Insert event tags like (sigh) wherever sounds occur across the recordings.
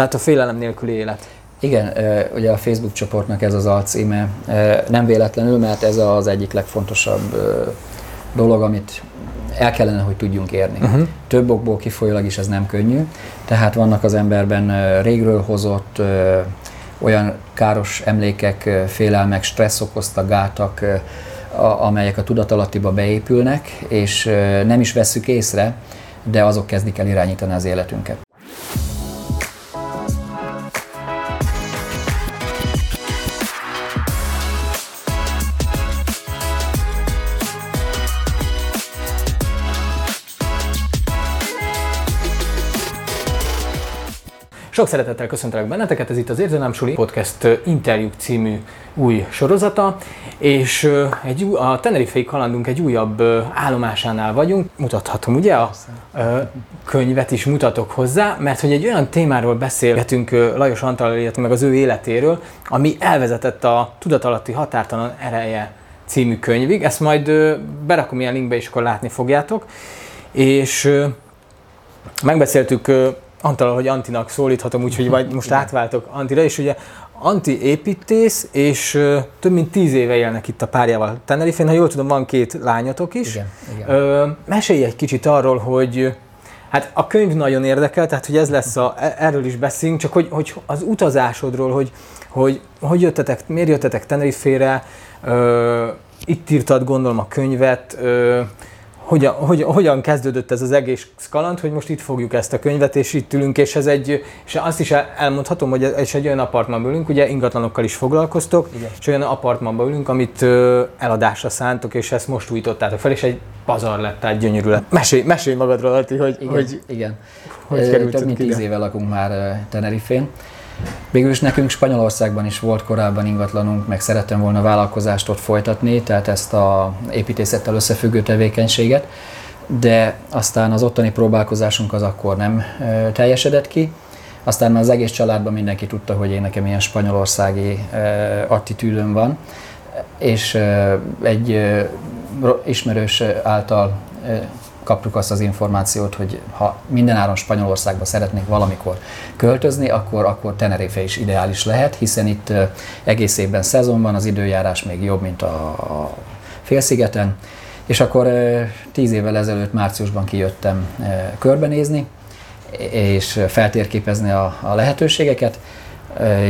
Tehát a félelem nélküli élet. Igen, ugye a Facebook csoportnak ez az alcíme. Nem véletlenül, mert ez az egyik legfontosabb dolog, amit el kellene, hogy tudjunk érni. Uh-huh. Több okból kifolyólag is ez nem könnyű, tehát vannak az emberben régről hozott olyan káros emlékek, félelmek, stressz okozta gátak, amelyek a tudatalattiba beépülnek, és nem is vesszük észre, de azok kezdik el irányítani az életünket. Sok szeretettel köszöntelek benneteket, ez itt az Érzelem Suli Podcast Interjúk című új sorozata, és egy, a Tenerifei kalandunk egy újabb állomásánál vagyunk. Mutathatom, ugye? A könyvet is mutatok hozzá, mert hogy egy olyan témáról beszélgetünk Lajos Antal, illetve meg az ő életéről, ami elvezetett a tudatalatti határtalan ereje című könyvig. Ezt majd berakom ilyen linkbe, és akkor látni fogjátok. És megbeszéltük Antal, hogy Antinak szólíthatom, úgyhogy majd (laughs) most átváltok Antira, és ugye Anti építész, és ö, több mint tíz éve élnek itt a párjával Tenerifén. Ha jól tudom, van két lányotok is. Igen, igen. Ö, mesélj egy kicsit arról, hogy hát a könyv nagyon érdekel, tehát hogy ez lesz a, e, erről is beszélünk, csak hogy, hogy az utazásodról, hogy, hogy hogy jöttetek, miért jöttetek Tenerifére, ö, itt írtad gondolom a könyvet, ö, hogyan, hogyan, hogyan kezdődött ez az egész kaland, hogy most itt fogjuk ezt a könyvet, és itt ülünk, és ez egy, és azt is elmondhatom, hogy ez egy olyan apartmanban ülünk, ugye ingatlanokkal is foglalkoztok, Igen. és olyan apartmanban ülünk, amit eladásra szántok, és ezt most újítottátok fel, és egy pazar lett, tehát gyönyörű lett. Mesélj, mesélj magadról, Ati, hogy, Igen, hogy, igen. hogy Több mint tíz éve lakunk már Tenerifén. Végül is nekünk Spanyolországban is volt korábban ingatlanunk, meg szerettem volna vállalkozást ott folytatni, tehát ezt a építészettel összefüggő tevékenységet, de aztán az ottani próbálkozásunk az akkor nem teljesedett ki. Aztán az egész családban mindenki tudta, hogy én nekem ilyen spanyolországi attitűdöm van, és egy ismerős által kaptuk azt az információt, hogy ha mindenáron Spanyolországba szeretnék valamikor költözni, akkor, akkor Tenerife is ideális lehet, hiszen itt egész évben szezon az időjárás még jobb, mint a, a félszigeten, és akkor tíz évvel ezelőtt márciusban kijöttem körbenézni, és feltérképezni a, a lehetőségeket,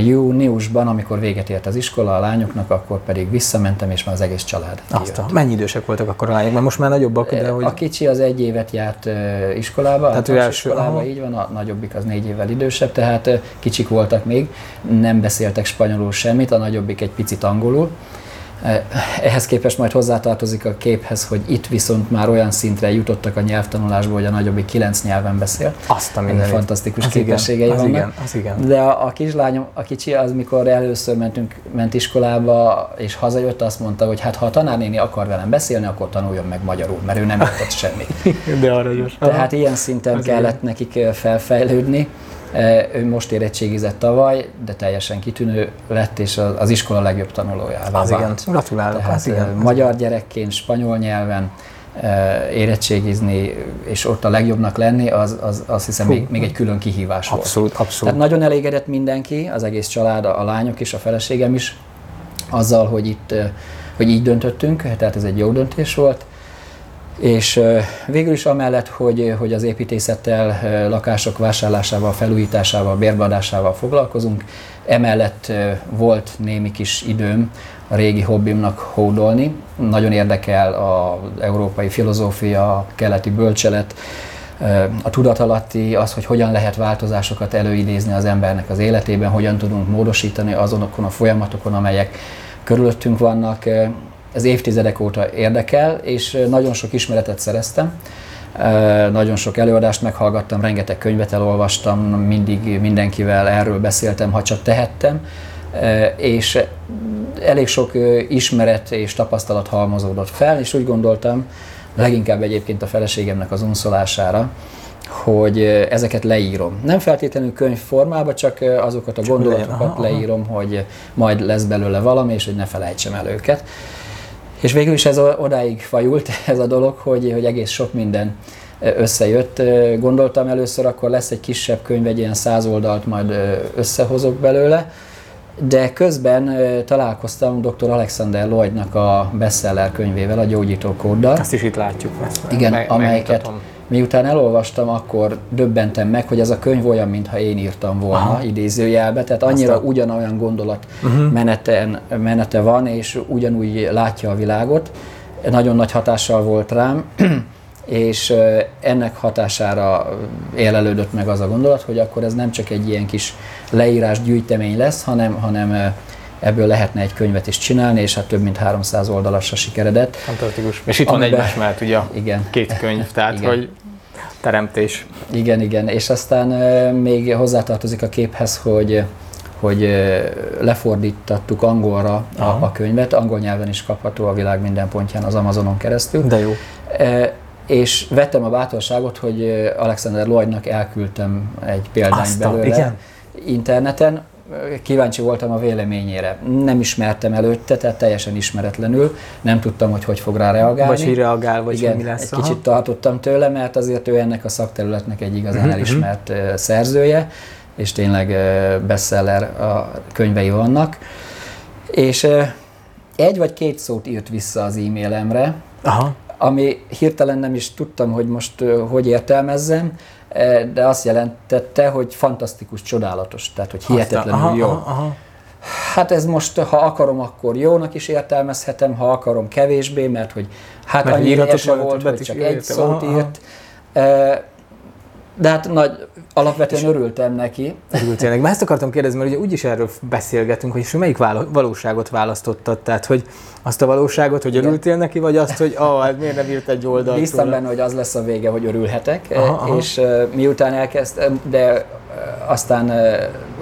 júniusban, amikor véget ért az iskola a lányoknak, akkor pedig visszamentem, és már az egész család Azt Mennyi idősek voltak akkor a lányok? Mert most már nagyobbak, de hogy... A kicsi az egy évet járt iskolába, tehát ő első, iskolába, aha. így van, a nagyobbik az négy évvel idősebb, tehát kicsik voltak még, nem beszéltek spanyolul semmit, a nagyobbik egy picit angolul, Eh, ehhez képest majd hozzátartozik a képhez, hogy itt viszont már olyan szintre jutottak a nyelvtanulásból, hogy a nagyobbik kilenc nyelven beszél. Azt a mindenit. Fantasztikus az képességei igen, az vannak. Igen, az igen. De a, a kislányom, a kicsi, az mikor először mentünk, ment iskolába, és hazajött, azt mondta, hogy hát ha a tanárnéni akar velem beszélni, akkor tanuljon meg magyarul, mert ő nem (laughs) értett semmit. De aranyos. Tehát ilyen szinten az kellett igen. nekik eh, felfejlődni. Ő most érettségizett tavaly, de teljesen kitűnő lett, és az iskola legjobb tanulójává az Igen, gratulálok. Tehát az igen. magyar gyerekként, spanyol nyelven érettségizni, és ott a legjobbnak lenni, az, az azt hiszem Fú, még, még egy külön kihívás abszolút, volt. Abszolút, abszolút. Tehát nagyon elégedett mindenki, az egész család, a lányok és a feleségem is, azzal, hogy itt hogy így döntöttünk, tehát ez egy jó döntés volt. És végül is amellett, hogy, hogy az építészettel, lakások vásárlásával, felújításával, bérbeadásával foglalkozunk, emellett volt némi kis időm a régi hobbimnak hódolni. Nagyon érdekel az európai filozófia, a keleti bölcselet, a tudatalatti, az, hogy hogyan lehet változásokat előidézni az embernek az életében, hogyan tudunk módosítani azonokon a folyamatokon, amelyek körülöttünk vannak ez évtizedek óta érdekel, és nagyon sok ismeretet szereztem. Nagyon sok előadást meghallgattam, rengeteg könyvet elolvastam, mindig mindenkivel erről beszéltem, ha csak tehettem, és elég sok ismeret és tapasztalat halmozódott fel, és úgy gondoltam, leginkább egyébként a feleségemnek az unszolására, hogy ezeket leírom. Nem feltétlenül könyv formában, csak azokat a gondolatokat leírom, hogy majd lesz belőle valami, és hogy ne felejtsem el őket. És végül is ez odáig fajult (laughs) ez a dolog, hogy, hogy egész sok minden összejött. Gondoltam először, akkor lesz egy kisebb könyv, egy ilyen száz oldalt majd összehozok belőle, de közben találkoztam dr. Alexander Lloydnak a bestseller könyvével, a gyógyító kóddal. Azt is itt látjuk. Ezt Igen, meg, amelyeket megmutatom. Miután elolvastam, akkor döbbentem meg, hogy ez a könyv olyan, mintha én írtam volna Aha. idézőjelbe, tehát annyira Aztán. ugyanolyan gondolat uh-huh. meneten, menete van, és ugyanúgy látja a világot. Nagyon nagy hatással volt rám (clears throat) és ennek hatására élelődött meg az a gondolat, hogy akkor ez nem csak egy ilyen kis leírás gyűjtemény lesz, hanem, hanem ebből lehetne egy könyvet is csinálni, és hát több mint 300 oldalasra sikeredett. Fantasztikus. És itt amiben, van egymás mellett ugye igen. két könyv, tehát igen. hogy teremtés. Igen, igen, és aztán még hozzátartozik a képhez, hogy hogy lefordítattuk angolra a, a könyvet, angol nyelven is kapható a világ minden pontján az Amazonon keresztül. De jó és vettem a bátorságot, hogy Alexander Lloydnak elküldtem egy példányt Aztán, belőle igen. interneten. Kíváncsi voltam a véleményére. Nem ismertem előtte, tehát teljesen ismeretlenül. Nem tudtam, hogy hogy fog rá reagálni. Vagy hogy reagál, vagy Igen, mi lesz. Egy aha. kicsit tartottam tőle, mert azért ő ennek a szakterületnek egy igazán uh-huh. elismert szerzője, és tényleg bestseller a könyvei vannak. És egy vagy két szót írt vissza az e-mailemre, Aha ami hirtelen nem is tudtam, hogy most hogy értelmezzem, de azt jelentette, hogy fantasztikus, csodálatos, tehát hogy hihetetlenül aha, jó. Aha, aha. Hát ez most, ha akarom, akkor jónak is értelmezhetem, ha akarom, kevésbé, mert hogy hát mert annyi volt, hogy csak egy szót aha, írt. Aha. De hát nagy, alapvetően örültem neki. Örültél neki. Már ezt akartam kérdezni, mert ugye úgyis erről beszélgetünk, hogy melyik valóságot választottad? Tehát, hogy azt a valóságot, hogy örültél neki, vagy azt, hogy ah, hát miért nem írt egy oldalt? Bíztam benne, hogy az lesz a vége, hogy örülhetek, aha, aha. és uh, miután elkezdtem, de uh, aztán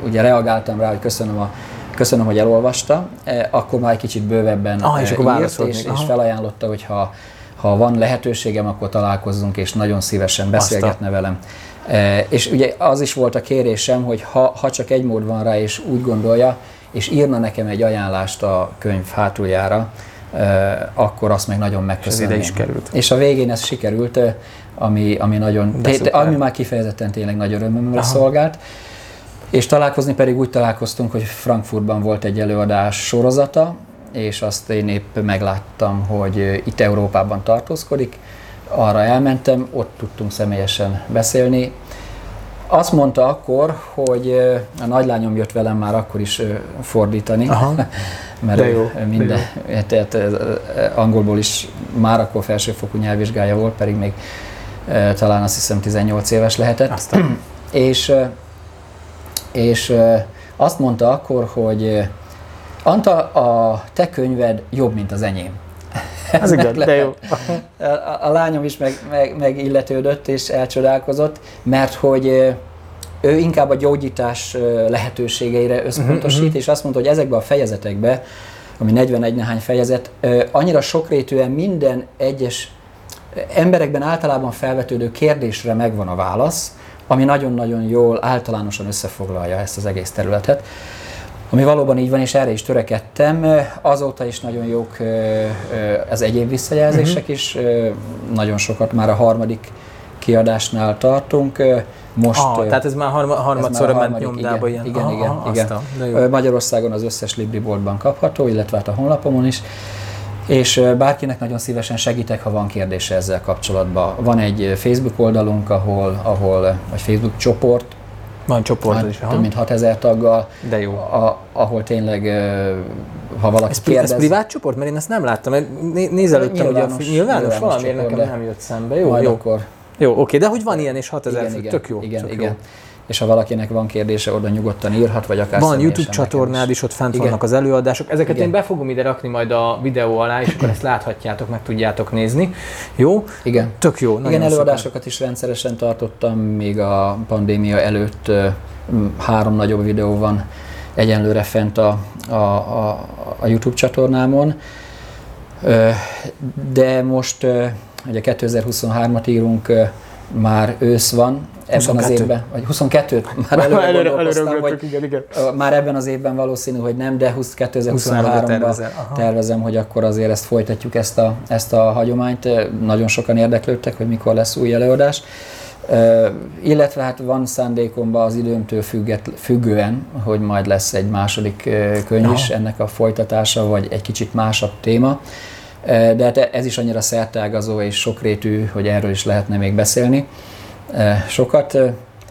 ugye reagáltam rá, hogy köszönöm a köszönöm, hogy elolvasta, akkor már egy kicsit bővebben ah, és, akkor írt, és, és felajánlotta, hogy ha, ha van lehetőségem, akkor találkozzunk, és nagyon szívesen beszélgetne Azta. velem. E, és ugye az is volt a kérésem, hogy ha, ha csak egy mód van rá, és úgy gondolja, és írna nekem egy ajánlást a könyv hátuljára, e, akkor azt meg nagyon megköszönném. És is került. És a végén ez sikerült, ami, ami nagyon, té, ami már kifejezetten tényleg nagy örömömre szolgált. És találkozni pedig úgy találkoztunk, hogy Frankfurtban volt egy előadás sorozata, és azt én épp megláttam, hogy itt Európában tartózkodik, arra elmentem, ott tudtunk személyesen beszélni. Azt mondta akkor, hogy a nagylányom jött velem már akkor is fordítani, Aha. (laughs) mert de jó, minden, de jó. (laughs) Tehát angolból is már akkor felsőfokú nyelvvizsgája volt, pedig még talán azt hiszem 18 éves lehetett. Aztán. (clears throat) és, és azt mondta akkor, hogy Anta, a te könyved jobb, mint az enyém. (laughs) Ez igaz, de jó. A, a lányom is meg, meg, megilletődött és elcsodálkozott, mert hogy ő inkább a gyógyítás lehetőségeire összpontosít, uh-huh. és azt mondta, hogy ezekben a fejezetekben, ami 41 nehány fejezet, annyira sokrétűen minden egyes emberekben általában felvetődő kérdésre megvan a válasz, ami nagyon-nagyon jól általánosan összefoglalja ezt az egész területet ami valóban így van, és erre is törekedtem. Azóta is nagyon jók az egyéb visszajelzések uh-huh. is, nagyon sokat már a harmadik kiadásnál tartunk. Most, ah, tehát ez már harma, harmadszorra ment nyomdába igen, ilyen. Igen, igen, ah, igen. Aztán, Magyarországon az összes Libriboltban kapható, illetve hát a honlapomon is. És bárkinek nagyon szívesen segítek, ha van kérdése ezzel kapcsolatban. Van egy Facebook oldalunk, ahol, ahol vagy Facebook csoport, van csoport is. Több mint 6000 taggal. De jó. A, ahol tényleg, ha valaki ez, kérdez... Ez privát csoport? Mert én ezt nem láttam. Nézelődtem, hogy a nyilvános, nyilvános valamiért nekem nem jött szembe. Jó, jó. Akkor... Jó, oké, de hogy van ilyen és 6000 igen, igen, tök jó. Igen, tök igen. Jó és ha valakinek van kérdése, oda nyugodtan írhat, vagy akár Van YouTube csatornád is, ott fent Igen. vannak az előadások. Ezeket Igen. én be fogom ide rakni majd a videó alá, és akkor ezt láthatjátok, meg tudjátok nézni. Jó? Igen. Tök jó. Igen, előadásokat szuper. is rendszeresen tartottam, még a pandémia előtt három nagyobb videó van egyenlőre fent a, a, a, a YouTube csatornámon. De most ugye 2023-at írunk, már ősz van, ebben 22. az évben, vagy 22-t (laughs) már előre, előre, előre hogy igen, igen. Már ebben az évben valószínű, hogy nem, de 20 23-ra 2023-ban tervezel, aha. tervezem, hogy akkor azért ezt folytatjuk, ezt a, ezt a hagyományt. Nagyon sokan érdeklődtek, hogy mikor lesz új előadás. Illetve hát van szándékomban az időmtől függet, függően, hogy majd lesz egy második könyv is, ennek a folytatása, vagy egy kicsit másabb téma. De hát ez is annyira szertágazó és sokrétű, hogy erről is lehetne még beszélni. Sokat.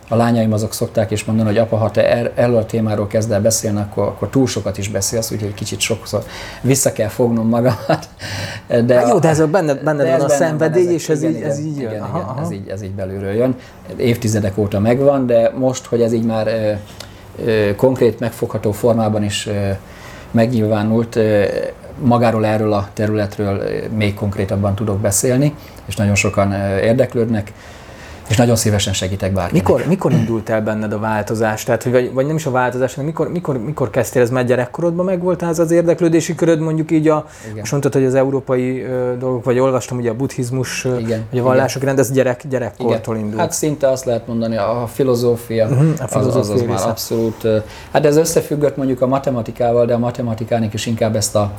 A lányaim azok szokták is mondani, hogy apa, ha te er- erről a témáról kezd el beszélni, akkor, akkor túl sokat is beszélsz, úgyhogy kicsit sokszor vissza kell fognom magamat. De Hát jó, de ez a benned- benned de van a szenvedély, ezek- és ez igen, így- ez így jön. Igen, Aha, igen, aha. Ez, így, ez így belülről jön. Évtizedek óta megvan, de most, hogy ez így már ö, ö, konkrét, megfogható formában is ö, megnyilvánult, magáról erről a területről ö, még konkrétabban tudok beszélni, és nagyon sokan ö, érdeklődnek, és nagyon szívesen segítek bárkinek. Mikor, mikor indult el benned a változás? Tehát, hogy vagy, vagy nem is a változás, hanem mikor, mikor, mikor kezdtél ez, mert gyerekkorodban megvolt ez az érdeklődési köröd, mondjuk így a, Igen. most mondtad, hogy az európai ö, dolgok, vagy olvastam ugye a buddhizmus, Igen, vagy a vallások rend, ez gyerek, gyerekkortól Igen. indult. Hát szinte azt lehet mondani, a filozófia, Mhm, a az, az, filozófia az már abszolút, hát ez összefüggött mondjuk a matematikával, de a matematikának is inkább ezt a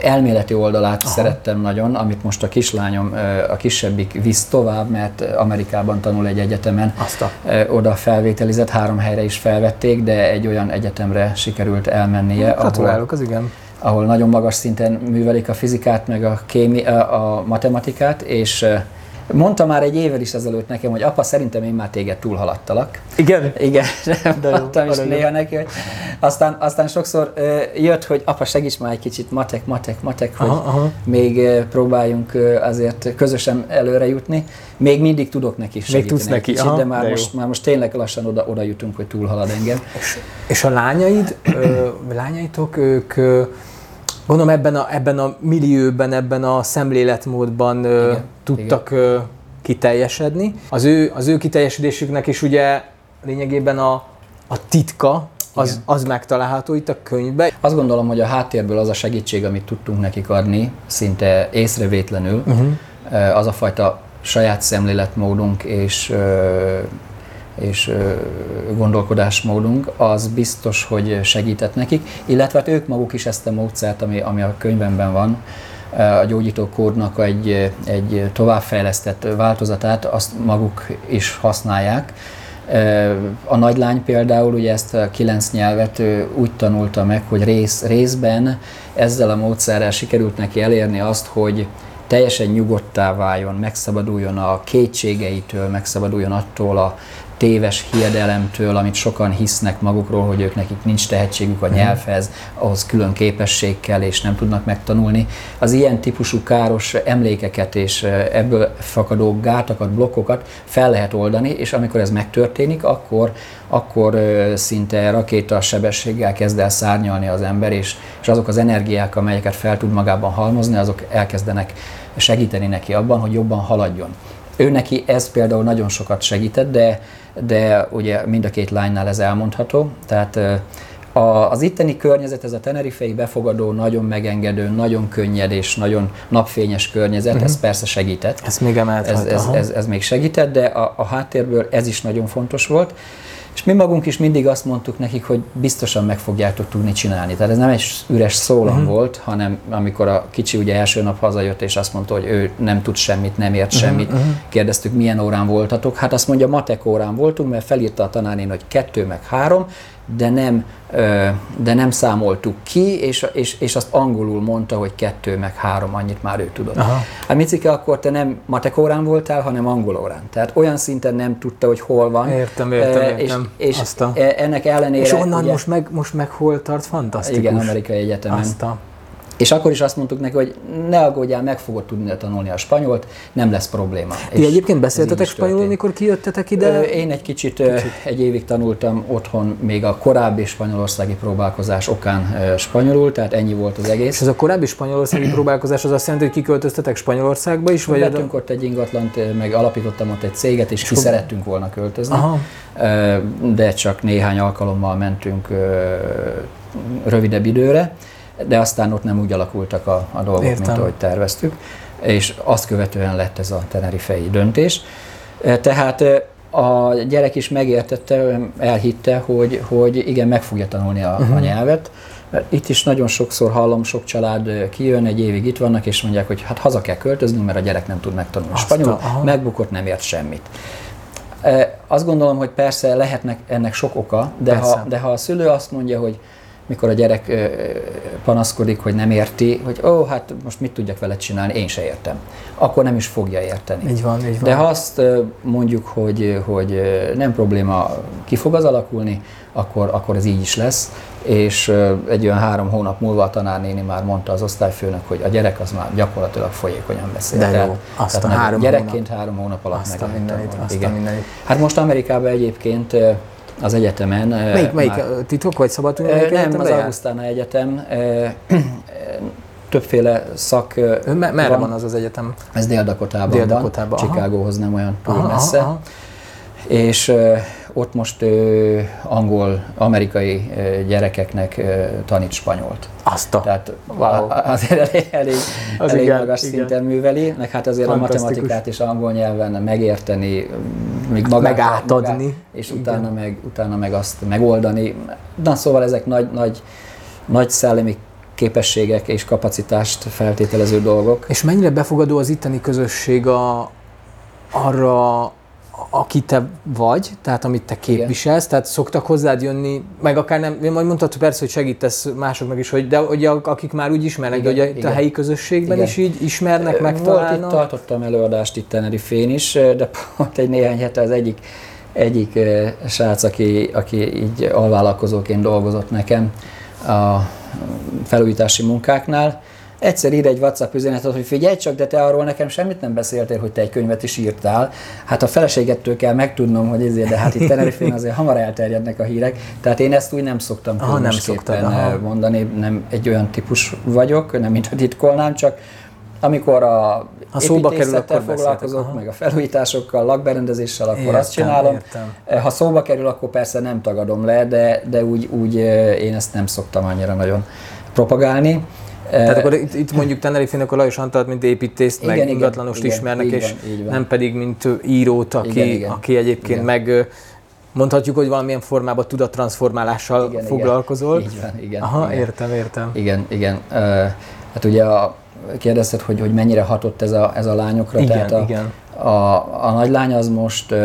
elméleti oldalát Aha. szerettem nagyon, amit most a kislányom, a kisebbik visz tovább, mert Amerikában tanul egy egyetemen, Azt a... Oda felvételizett, három helyre is felvették, de egy olyan egyetemre sikerült elmennie, ahol, Gratulálok, az igen. ahol nagyon magas szinten művelik a fizikát, meg a, kémi, a, matematikát, és mondta már egy évvel is ezelőtt nekem, hogy apa, szerintem én már téged túlhaladtalak. Igen? Igen, (laughs) De jó, mondtam is arra jó. néha neki, hogy aztán, aztán sokszor jött, hogy apa, segíts már egy kicsit, matek, matek, matek, hogy Aha, aha. még próbáljunk azért közösen előre jutni. Még mindig tudok neki segíteni tudsz egy neki, kicsit, aha, de már de jó. most, már most tényleg lassan oda, oda jutunk, hogy túlhalad engem. És, és a lányaid, ö, lányaitok, ők gondolom ebben a, ebben a millióben, ebben a szemléletmódban ö, Igen, tudtak ö, kiteljesedni. Az ő, az ő kiteljesedésüknek is ugye lényegében a, a titka, az, Igen. az megtalálható itt a könyvben. Azt gondolom, hogy a háttérből az a segítség, amit tudtunk nekik adni, szinte észrevétlenül, uh-huh. az a fajta saját szemléletmódunk és, és gondolkodásmódunk, az biztos, hogy segített nekik, illetve hát ők maguk is ezt a módszert, ami, ami a könyvemben van, a gyógyító kódnak egy, egy továbbfejlesztett változatát, azt maguk is használják. A nagylány például ugye ezt a kilenc nyelvet úgy tanulta meg, hogy rész, részben ezzel a módszerrel sikerült neki elérni azt, hogy teljesen nyugodtá váljon, megszabaduljon a kétségeitől, megszabaduljon attól a téves hiedelemtől, amit sokan hisznek magukról, hogy ők nekik nincs tehetségük a nyelvhez, ahhoz külön képesség kell, és nem tudnak megtanulni. Az ilyen típusú káros emlékeket és ebből fakadó gátakat, blokkokat fel lehet oldani, és amikor ez megtörténik, akkor, akkor szinte rakéta sebességgel kezd el szárnyalni az ember, és, és azok az energiák, amelyeket fel tud magában halmozni, azok elkezdenek segíteni neki abban, hogy jobban haladjon. Ő neki ez például nagyon sokat segített, de, de ugye mind a két lánynál ez elmondható. Tehát a, az itteni környezet, ez a tenerifei befogadó, nagyon megengedő, nagyon könnyed és nagyon napfényes környezet, uh-huh. ez persze segített. Ezt még emelt Ez, ez, ez, ez még segített, de a, a háttérből ez is nagyon fontos volt. És mi magunk is mindig azt mondtuk nekik, hogy biztosan meg fogjátok tudni csinálni. Tehát ez nem egy üres szólam Mhm. uh-huh. volt, hanem amikor a kicsi ugye első nap hazajött, és azt mondta, hogy ő nem tud semmit, nem ért Mhm, semmit. Uh-huh. Kérdeztük, milyen órán voltatok. Hát azt mondja, matek órán voltunk, mert felírta a tanárnén, hogy kettő meg három, de nem, de nem számoltuk ki, és, és, és azt angolul mondta, hogy kettő meg három, annyit már ő tudott. Aha. Hát Micike, akkor te nem matek órán voltál, hanem angol órán. Tehát olyan szinten nem tudta, hogy hol van. Értem, értem, értem. És, és a- e- ennek ellenére... És onnan ugye, most meg, most meg hol tart? Fantasztikus. Igen, amerikai egyetemen. Azt a... És akkor is azt mondtuk neki, hogy ne aggódjál, meg fogod tudni tanulni a spanyolt, nem lesz probléma. Ti És egyébként beszéltetek spanyolul, mikor kijöttetek ide? Én egy kicsit, kicsit, egy évig tanultam otthon, még a korábbi spanyolországi próbálkozás okán spanyolul, tehát ennyi volt az És egész. ez a korábbi spanyolországi próbálkozás az azt jelenti, hogy kiköltöztetek Spanyolországba is? Vagy Vettünk ott egy ingatlant, meg alapítottam ott egy céget, és ki hol- szerettünk volna költözni. Aha. De csak néhány alkalommal mentünk rövidebb időre, de aztán ott nem úgy alakultak a, a dolgok, Értem. mint ahogy terveztük, és azt követően lett ez a tenerifei döntés. Tehát a gyerek is megértette, elhitte, hogy, hogy igen, meg fogja tanulni a, uh-huh. a nyelvet. Itt is nagyon sokszor hallom, sok család kijön, egy évig itt vannak, és mondják, hogy hát haza kell költözni, mert a gyerek nem tud megtanulni spanyolul, megbukott, nem ért semmit. Azt gondolom, hogy persze lehetnek ennek sok oka, de ha, de ha a szülő azt mondja, hogy mikor a gyerek panaszkodik, hogy nem érti, hogy ó, oh, hát most mit tudjak vele csinálni, én se értem. Akkor nem is fogja érteni. Így van, így van. De ha azt mondjuk, hogy, hogy nem probléma, ki fog az alakulni, akkor, akkor ez így is lesz. És egy olyan három hónap múlva a tanárnéni már mondta az osztályfőnök, hogy a gyerek az már gyakorlatilag folyékonyan beszél. De jó, azt Tehát a három gyerekként hónap. három hónap alatt azt meg a mindenit, azt Igen. a mindenit. Hát most Amerikában egyébként az egyetemen. Melyik, melyik már, titok, vagy szabad tudni? Nem, az Augustana Egyetem. Többféle szak Merre van, van az az egyetem? Ez Dél-Dakotában Dél-Dakotában, van, Chicagóhoz nem olyan túl aha, messze. Aha. És ott most ö, angol, amerikai ö, gyerekeknek ö, tanít spanyolt. Azt a... Tehát wow. azért elég, elég, az elég igen, magas igen. szinten műveli, meg hát azért a matematikát is angol nyelven megérteni, még magát, meg átadni. Magát, és utána meg, utána meg azt megoldani. Na szóval ezek nagy, nagy, nagy szellemi képességek és kapacitást feltételező dolgok. És mennyire befogadó az itteni közösség a, arra aki te vagy, tehát amit te képviselsz, Igen. tehát szoktak hozzád jönni, meg akár nem, majd mondtad persze, hogy segítesz másoknak is, hogy, de hogy akik már úgy ismernek, Igen, de hogy a helyi közösségben Igen. is így ismernek, megtalálnak. Volt itt, tartottam előadást itt Tenerife-n is, de (laughs) pont egy néhány hete az egyik, egyik srác, aki, aki így alvállalkozóként dolgozott nekem a felújítási munkáknál, egyszer ír egy WhatsApp üzenetet, hogy figyelj csak, de te arról nekem semmit nem beszéltél, hogy te egy könyvet is írtál. Hát a feleségettől kell megtudnom, hogy ezért, de hát itt Tenerife-n azért hamar elterjednek a hírek. Tehát én ezt úgy nem szoktam aha, nem szoktad, aha. mondani, nem egy olyan típus vagyok, nem mint hogy titkolnám, csak amikor a ha szóba kerül, akkor foglalkozok, meg a felújításokkal, lakberendezéssel, akkor értem, azt csinálom. Értem. Ha szóba kerül, akkor persze nem tagadom le, de, de úgy, úgy én ezt nem szoktam annyira nagyon propagálni. Tehát akkor itt, itt mondjuk Tenerife-n akkor Lajos Antalt, mint építészt, igen, meg igen, ingatlanost igen, ismernek, és van, van. nem pedig mint írót, aki, igen, igen, aki egyébként igen. meg mondhatjuk, hogy valamilyen formában tudattranszformálással igen, foglalkozol. Igen, így van, igen. Aha, igen. értem, értem. Igen, igen. Uh, hát ugye a, kérdezted, hogy, hogy mennyire hatott ez a, ez a lányokra. Igen, Tehát a, igen. A, a nagylány az most uh,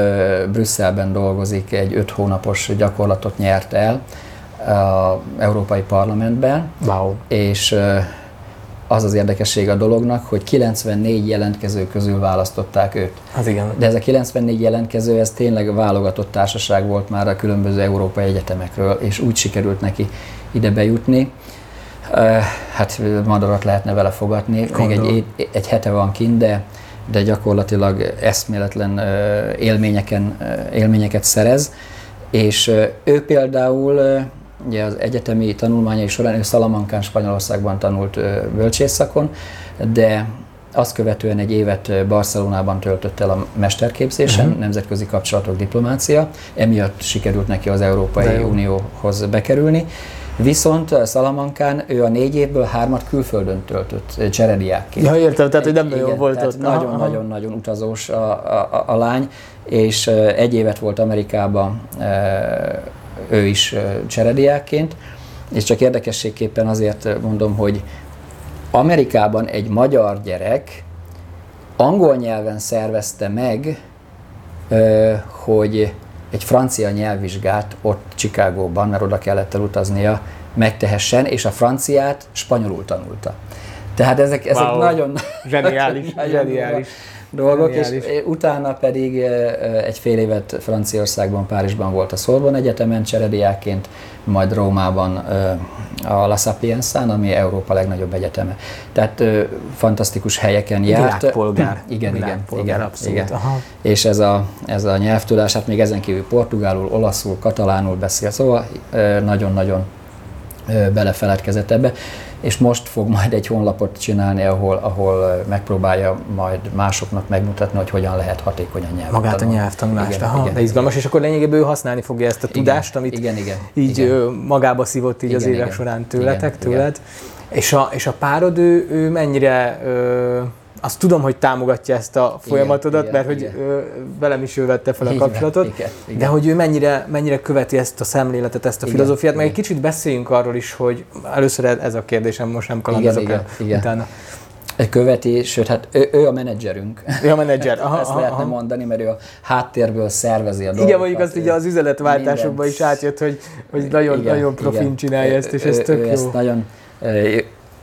Brüsszelben dolgozik, egy öt hónapos gyakorlatot nyert el a Európai Parlamentben, wow. és az az érdekesség a dolognak, hogy 94 jelentkező közül választották őt. Az igen. De ez a 94 jelentkező, ez tényleg válogatott társaság volt már a különböző európai egyetemekről, és úgy sikerült neki ide bejutni. Hát madarat lehetne vele fogadni, még egy, egy hete van kint, de, de gyakorlatilag eszméletlen élményeken, élményeket szerez, és ő például ugye az egyetemi tanulmányai során ő Salamancán Spanyolországban tanult bölcsészszakon, de azt követően egy évet Barcelonában töltött el a mesterképzésen, uh-huh. nemzetközi kapcsolatok diplomácia, emiatt sikerült neki az Európai Unióhoz bekerülni. Viszont Salamancán ő a négy évből hármat külföldön töltött cserediákként. Ja, értem, tehát hogy nem nagyon volt ott. Nagyon-nagyon-nagyon utazós a, a, a lány, és egy évet volt Amerikában ő is cserediákként, és csak érdekességképpen azért mondom, hogy Amerikában egy magyar gyerek angol nyelven szervezte meg, hogy egy francia nyelvvizsgát ott Chicagóban, mert oda kellett elutaznia, megtehessen, és a franciát spanyolul tanulta. Tehát ezek, ezek wow. nagyon... Zseniális, (laughs) nagyon zseniális dolgok, és utána pedig egy fél évet Franciaországban, Párizsban volt a Sorbonne Egyetemen cserediákként, majd Rómában a La Sapienza, ami Európa legnagyobb egyeteme. Tehát fantasztikus helyeken járt. Világpolgár. (clears throat) Igen, Világpolgár, igen, abszolút. igen. Aha. És ez a, ez a nyelvtudás, hát még ezen kívül portugálul, olaszul, katalánul beszél, szóval nagyon-nagyon belefeledkezett ebbe és most fog majd egy honlapot csinálni, ahol, ahol megpróbálja majd másoknak megmutatni, hogy hogyan lehet hatékonyan nyelvet Magát tanulni. a nyelvtanulást, igen, aha, igen, de izgalmas, és akkor lényegében ő használni fogja ezt a tudást, igen, amit igen, igen, így igen. magába szívott így igen, az évek igen, során tőletek, igen, tőled. Igen. És a, és a párod, ő, ő mennyire ö, azt tudom, hogy támogatja ezt a folyamatodat, igen, mert hogy igen. velem is ő vette fel a kapcsolatot, igen, igen. de hogy ő mennyire, mennyire követi ezt a szemléletet, ezt a Igen, filozófiát, meg egy igen. kicsit beszéljünk arról is, hogy először ez a kérdésem, most nem kalandozok Igen, el igen, igen. utána. Követi, sőt, hát ő, ő a menedzserünk. Ja, a menedzser. Aha, Ezt aha, lehetne aha. mondani, mert ő a háttérből szervezi a dolgokat. Igen, mondjuk azt ugye az üzletváltásokban Igen. is átjött, hogy, hogy nagyon, Igen, nagyon profin igen. csinálja ezt, és ez Ő- tök ő jó. ezt nagyon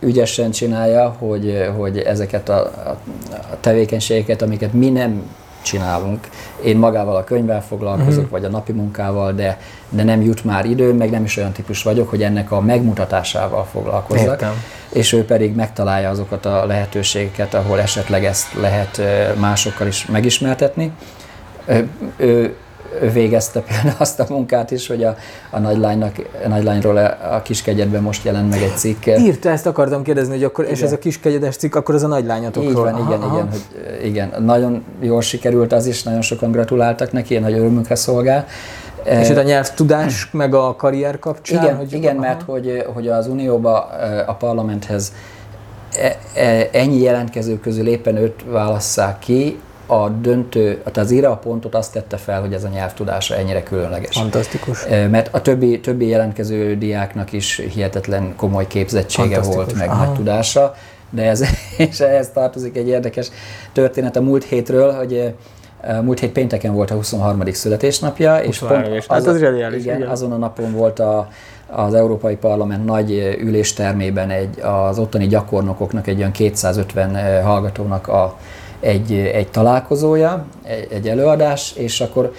ügyesen csinálja, hogy, hogy ezeket a, a, a tevékenységeket, amiket mi nem csinálunk. Én magával a könyvvel foglalkozok, uh-huh. vagy a napi munkával, de, de nem jut már időm, meg nem is olyan típus vagyok, hogy ennek a megmutatásával foglalkozzak. Értem. És ő pedig megtalálja azokat a lehetőségeket, ahol esetleg ezt lehet másokkal is megismertetni. Ö, Ő, ő végezte például (laughs) azt a munkát is, hogy a, a nagylánynak, a nagylányról a kiskegyedben most jelent meg egy cikk. Írta, ezt akartam kérdezni, hogy akkor, és Igen. ez a kis kegyedes cikk, akkor az a nagylányatokról. Így van, Aha, igen, aha. igen, hogy, igen. Nagyon jól sikerült az is, nagyon sokan gratuláltak neki, nagy örömünkre szolgál. És itt a nyelvtudás, (clears throat) meg a karrier kapcsán? igen, hogy, igen aha. mert hogy, hogy az Unióba, a parlamenthez e- e- ennyi jelentkező közül éppen őt válasszák ki, a döntő, tehát az írja a pontot azt tette fel, hogy ez a nyelvtudása ennyire különleges. Fantasztikus. Mert a többi, többi jelentkező diáknak is hihetetlen komoly képzettsége volt, meg Aha. nagy tudása, de ez, (laughs) és ehhez tartozik egy érdekes történet a múlt hétről, hogy múlt hét pénteken volt a 23. születésnapja, és 23 éves. Hát az zseniális, igen, igen. azon a napon volt a, az Európai Parlament nagy üléstermében egy, az ottani gyakornokoknak, egy olyan 250 e, hallgatónak a, egy, egy találkozója, egy, egy előadás, és akkor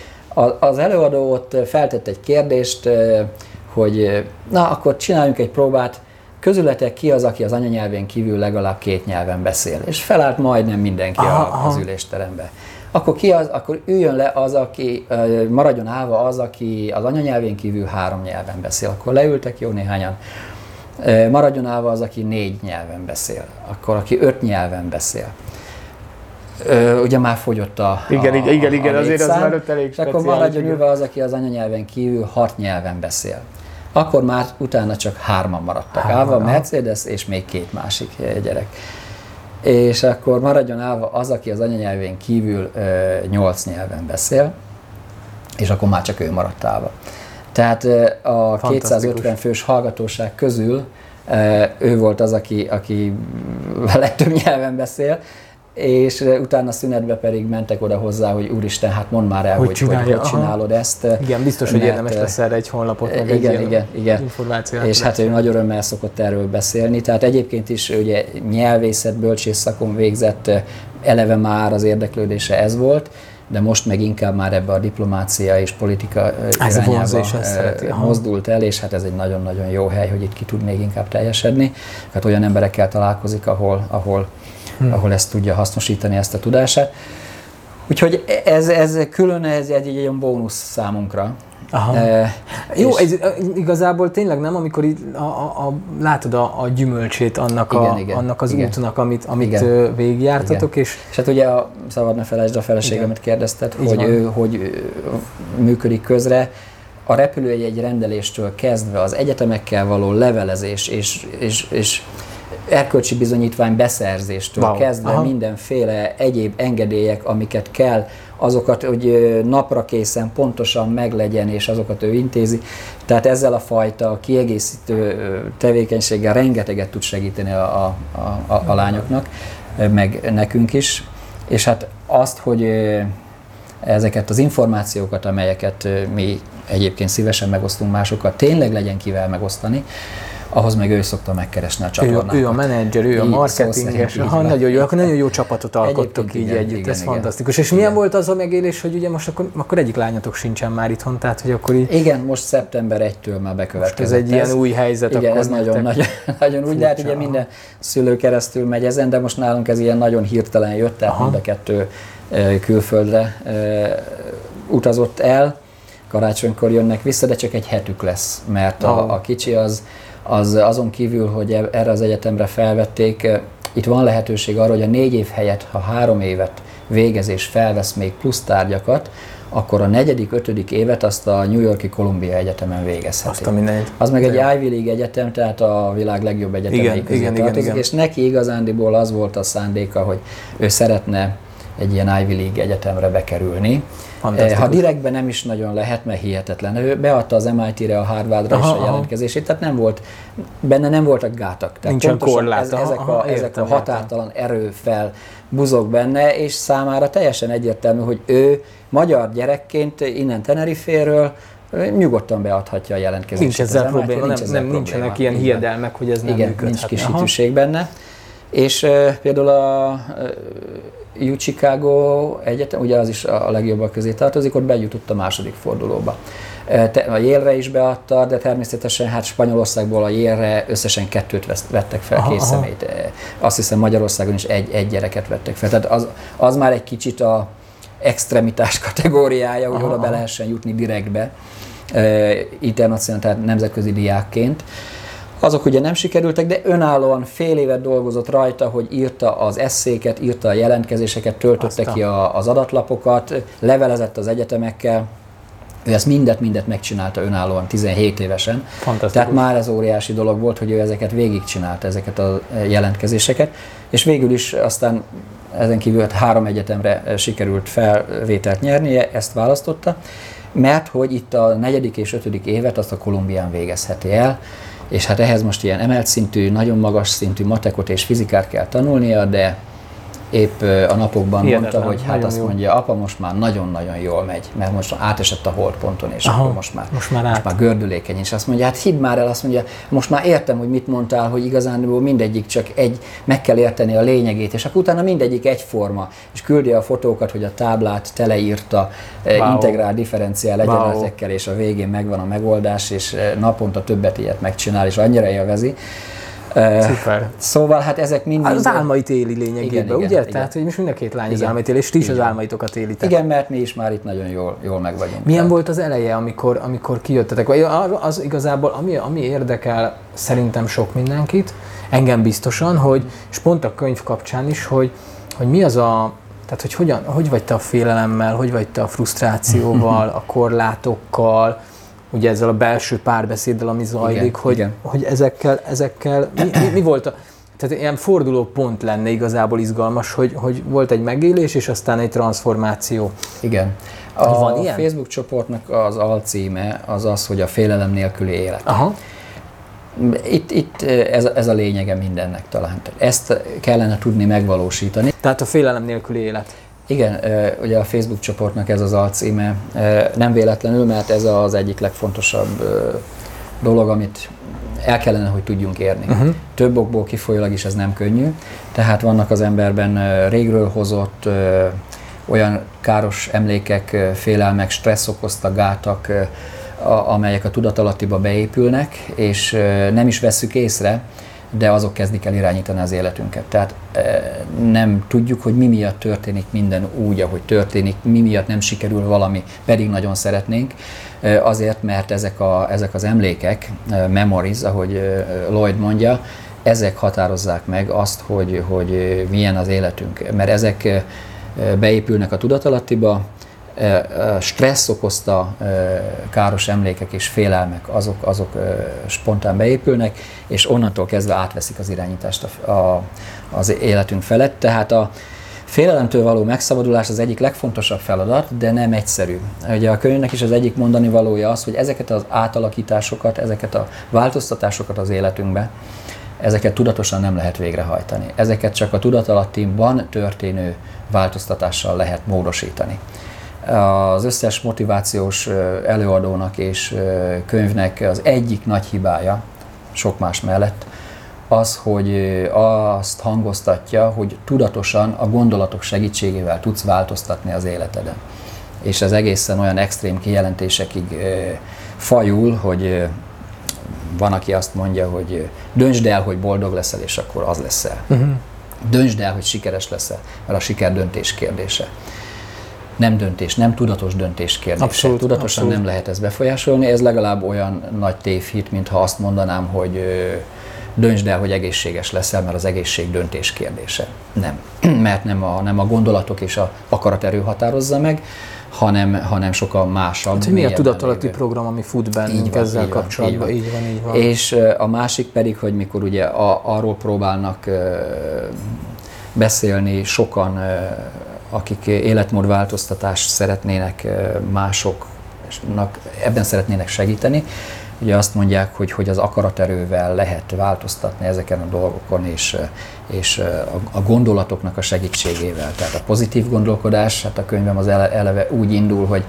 az előadó ott feltett egy kérdést, eh, hogy eh, na, akkor csináljunk egy próbát, közületek ki az, aki az anyanyelvén kívül legalább két nyelven beszél. És felállt majdnem mindenki Aha, a, aha. az ülésterembe. Akkor ki az, akkor üljön le az, aki, eh, maradjon állva az, aki az anyanyelvén kívül három nyelven beszél. Akkor leültek jó néhányan. Maradjon állva az, aki négy nyelven beszél. Akkor aki öt nyelven beszél. Ö, ugye már fogyott a Igen, a, igen, igen, igen, azért az már ott elég És akkor speciális, maradjon ülve az, aki az anyanyelven kívül hat nyelven beszél. Akkor már utána csak hárman maradtak Hárman, aha. Mercedes és még két másik eh, gyerek. És akkor maradjon állva az, aki az anyanyelvén kívül ö, nyolc nyelven beszél, és akkor már csak ő maradt állva. Tehát ö, a Fantasztikus. 250 fős hallgatóság közül ő volt az, aki, aki (laughs) a legtöbb nyelven beszél, és utána szünetbe pedig mentek oda hozzá, hogy úristen, hát mondd már el, Hogy hogy, hogy, csinálja, hogy aha. csinálod ezt. Igen, biztos, hogy érdemes lesz erre egy honlapot, meg egy igen, ilyen igen, igen. információ. És hát ő nagy örömmel szokott erről beszélni. Tehát egyébként is ugye nyelvészet, bölcsész szakon végzett, eleve már az érdeklődése ez volt, de most meg inkább már ebbe a diplomácia és politika Ez irányába mozdult el, és hát ez egy nagyon-nagyon jó hely, hogy itt ki tud még inkább teljesedni. Hát olyan emberekkel találkozik, ahol, ahol, Hm. ahol ezt tudja hasznosítani, ezt a tudását. Úgyhogy ez, ez külön ez egy, egy olyan bónusz számunkra. Aha. Eh, Jó, és- ez igazából tényleg nem, amikor így a, a, a, látod a, a gyümölcsét annak, Igen, a, igen, annak az igen. útnak, amit, amit Igen. ö, végigjártatok, és És hát ugye a, szabad ne felejtsd a feleségemet kérdezted, Így hogy van. ő hogy működik közre. A repülőjegy rendeléstől kezdve az egyetemekkel való levelezés és, és, és erkölcsi bizonyítvány beszerzéstől Wow. kezdve Aha. mindenféle egyéb engedélyek, amiket kell, azokat, hogy napra készen pontosan meglegyen, és azokat ő intézi. Tehát ezzel a fajta kiegészítő tevékenységgel rengeteget tud segíteni a, a, a, a, lányoknak, meg nekünk is. És hát azt, hogy ezeket az információkat, amelyeket mi egyébként szívesen megosztunk másokkal, tényleg legyen kivel megosztani, ahhoz meg ő szokta megkeresni a ő, csatornákat. ő a menedzser, ő a marketinges, így ha nagyon jó, akkor nagyon jó csapatot alkottok így igen, együtt, igen, ez igen. fantasztikus. És milyen volt az a megélés, hogy ugye most akkor, akkor egyik lányatok sincsen már itthon, tehát hogy akkor így, Igen, most szeptember 1-től már most bekövetkezett. ez egy ilyen új helyzet, Igen, ez nagyon, nagyon, (laughs) nagyon úgy, Furcsa, ugye minden szülő keresztül megy ezen, de most nálunk ez ilyen nagyon hirtelen jött, tehát mind a kettő külföldre utazott el, karácsonykor jönnek vissza, de csak egy hetük lesz, mert a, a kicsi az, az azon kívül, hogy e- erre az egyetemre felvették, eh, itt van lehetőség arra, hogy a négy év helyett, ha három évet végez és felvesz még plusz tárgyakat, akkor a negyedik, ötödik évet azt a New Yorki Columbia Egyetemen végezheti. Azt a mindenit. Az meg egy Ivy League egyetem, tehát a világ legjobb egyetemei Igen, közé igen, igen, igen. és neki igazándiból az volt a szándéka, hogy ő szeretne egy ilyen Ivy League egyetemre bekerülni. Ha direktben nem is nagyon lehet, mert hihetetlen. Ő beadta az MIT-re, a Harvardra Aha, is aha. a jelentkezését, tehát nem volt, benne nem voltak gátak. Tehát Nincsen korlát. Ez, Aha, ezek, aha, a, ezek értem, a határtalan erő fel buzog benne, és számára teljesen egyértelmű, hogy ő magyar gyerekként innen Teneriféről nyugodtan beadhatja a jelentkezését. Nincs ezzel az probléma, nem, ezzel nem nincsenek probléma. ilyen Így van. hiedelmek, hogy ez nem Igen, működhet. nincs kis Aha. hitűség benne. És uh, például a uh, U Chicago Egyetem, ugye az is a legjobbak közé tartozik, ott bejutott a második fordulóba. A Yale-re is beadta, de természetesen hát Spanyolországból a Yale-re összesen kettőt vettek fel, Aha, két aha. személyt. Uh, Azt hiszem Magyarországon is egy, egy gyereket vettek fel. Tehát az, az már egy kicsit a extremitás (laughs) kategóriája, hogy Aha, oda be lehessen jutni direktbe, internacionális, tehát nemzetközi diákként. Azok ugye nem sikerültek, de önállóan fél évet dolgozott rajta, hogy írta az eszéket, írta a jelentkezéseket, töltötte Aztán. ki a, az adatlapokat, levelezett az egyetemekkel. Ő ezt mindet, mindet megcsinálta önállóan 17 évesen. Tehát már ez óriási dolog volt, hogy ő ezeket végigcsinálta, ezeket a jelentkezéseket, és végül is aztán ezen kívül hát három egyetemre sikerült felvételt nyernie, ezt választotta, mert hogy itt a negyedik és ötödik évet azt a Kolumbián végezheti el, és hát ehhez most ilyen emelt szintű, nagyon magas szintű matekot és fizikát kell tanulnia, de épp a napokban Hihetetlen, mondta, hogy hát azt jó. mondja, apa most már nagyon-nagyon jól megy, mert most átesett a holdponton, és Aha, akkor most már, most már át. most már gördülékeny, és azt mondja, hát hidd már el, azt mondja, most már értem, hogy mit mondtál, hogy igazán mindegyik csak egy, meg kell érteni a lényegét, és akkor utána mindegyik egyforma, és küldi a fotókat, hogy a táblát teleírta Wow. wow. integrál differenciál Wow. egyenletekkel, és a végén megvan a megoldás, és eh, naponta többet ilyet megcsinál, és annyira élvezi. Szuper. Szóval hát ezek mind... Az álmait éli lényegében, Igen, igen, ugye? igen. Tehát, hogy most mind a két lány az Igen. álmait éli, és ti is Így az álmaitokat élitek. Igen, mert mi is már itt nagyon jól, jól meg vagyunk. Milyen Tehát- volt az eleje, amikor, amikor kijöttetek? Vagy az igazából, ami, ami érdekel szerintem sok mindenkit, engem biztosan, hogy, és pont a könyv kapcsán is, hogy, hogy mi az a, tehát hogy hogyan, hogy vagy te a félelemmel, hogy vagy te a frusztrációval, a korlátokkal, ugye ezzel a belső párbeszéddel, ami zajlik, Igen, hogy, igen. hogy ezekkel, ezekkel mi, mi, mi volt a, tehát ilyen forduló pont lenne igazából izgalmas, hogy, hogy volt egy megélés, és aztán egy transformáció. Igen. A Van ilyen? Facebook csoportnak az alcíme az az, hogy a félelem nélküli élet. Aha. Itt, itt ez, ez a lényege mindennek talán. Ezt kellene tudni megvalósítani. Tehát a félelem nélküli élet. Igen, ugye a Facebook csoportnak ez az alcíme. Nem véletlenül, mert ez az egyik legfontosabb dolog, amit el kellene, hogy tudjunk érni. Uh-huh. Több okból kifolyólag is ez nem könnyű. Tehát vannak az emberben régről hozott olyan káros emlékek, félelmek, stressz okozta gátak, amelyek a tudatalattiba beépülnek, és nem is vesszük észre, de azok kezdik el irányítani az életünket. Tehát eh, nem tudjuk, hogy mi miatt történik minden úgy, ahogy történik, mi miatt nem sikerül valami, pedig nagyon szeretnénk. Eh, Azért, mert ezek, a, ezek az emlékek, eh, memories, ahogy Lloyd mondja, ezek határozzák meg azt, hogy, hogy milyen az életünk. Mert ezek beépülnek a tudatalattiba, stressz okozta káros emlékek és félelmek, azok, azok spontán beépülnek, és onnantól kezdve átveszik az irányítást a, a, az életünk felett. Tehát a félelemtől való megszabadulás az egyik legfontosabb feladat, de nem egyszerű. Ugye a könyvnek is az egyik mondani valója az, hogy ezeket az átalakításokat, ezeket a változtatásokat az életünkbe, ezeket tudatosan nem lehet végrehajtani. Ezeket csak a tudatalattimban történő változtatással lehet módosítani. Az összes motivációs előadónak és könyvnek az egyik nagy hibája, sok más mellett, az, hogy azt hangoztatja, hogy tudatosan a gondolatok segítségével tudsz változtatni az életeden. És ez egészen olyan extrém kijelentésekig fajul, hogy van, aki azt mondja, hogy döntsd el, hogy boldog leszel, és akkor az leszel. Uh-huh. Döntsd el, hogy sikeres leszel, mert a siker döntés kérdése. Nem döntés, nem tudatos döntés kérdése. Abszolút, Tudatosan abszolút. nem lehet ezt befolyásolni, ez legalább olyan nagy tévhit, mintha azt mondanám, hogy döntsd el, hogy egészséges leszel, mert az egészség döntés kérdése. Nem, (clears throat) mert nem a, nem a gondolatok és a akaraterő határozza meg, hanem, hanem sokkal másabb. Hát, mi a tudatalatti lévő. program, ami fut bennünk Így van, ezzel így van, kapcsolatban? így Így van, így van. És a másik pedig, hogy mikor ugye a, arról próbálnak beszélni sokan, akik életmódváltoztatást szeretnének másoknak, ebben szeretnének segíteni, ugye azt mondják, hogy, hogy az akaraterővel lehet változtatni ezeken a dolgokon, és, és a, a gondolatoknak a segítségével. Tehát a pozitív gondolkodás, hát a könyvem az ele- eleve úgy indul, hogy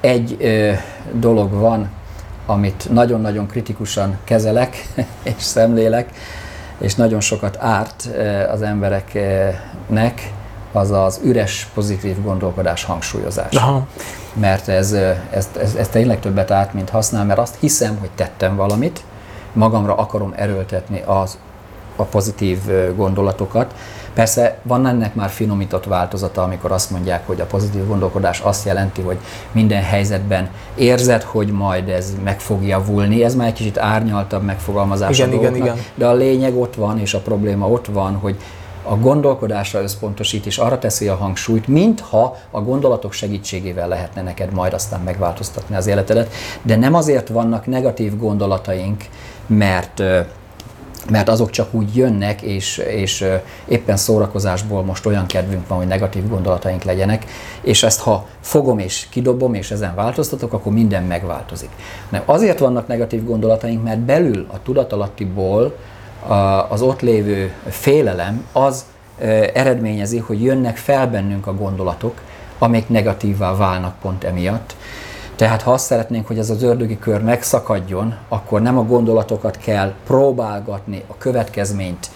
egy ö, dolog van, amit nagyon-nagyon kritikusan kezelek (laughs) és szemlélek, és nagyon sokat árt az embereknek, az az üres pozitív gondolkodás hangsúlyozása. Aha. Mert ez, ez, ez, ez tényleg többet árt, mint használ, mert azt hiszem, hogy tettem valamit, magamra akarom erőltetni az, a pozitív gondolatokat. Persze van ennek már finomított változata, amikor azt mondják, hogy a pozitív gondolkodás azt jelenti, hogy minden helyzetben érzed, hogy majd ez meg fog javulni. Ez már egy kicsit árnyaltabb megfogalmazás Igen, a igen, igen. de a lényeg ott van, és a probléma ott van, hogy a gondolkodásra összpontosít, és arra teszi a hangsúlyt, mintha a gondolatok segítségével lehetne neked majd aztán megváltoztatni az életedet, de nem azért vannak negatív gondolataink, mert mert azok csak úgy jönnek, és, és éppen szórakozásból most olyan kedvünk van, hogy negatív gondolataink legyenek, és ezt ha fogom és kidobom, és ezen változtatok, akkor minden megváltozik. Nem, azért vannak negatív gondolataink, mert belül a tudatalattiból az ott lévő félelem az eredményezi, hogy jönnek fel bennünk a gondolatok, amik negatívvá válnak pont emiatt. Tehát ha azt szeretnénk, hogy ez az ördögi kör megszakadjon, akkor nem a gondolatokat kell próbálgatni, a következményt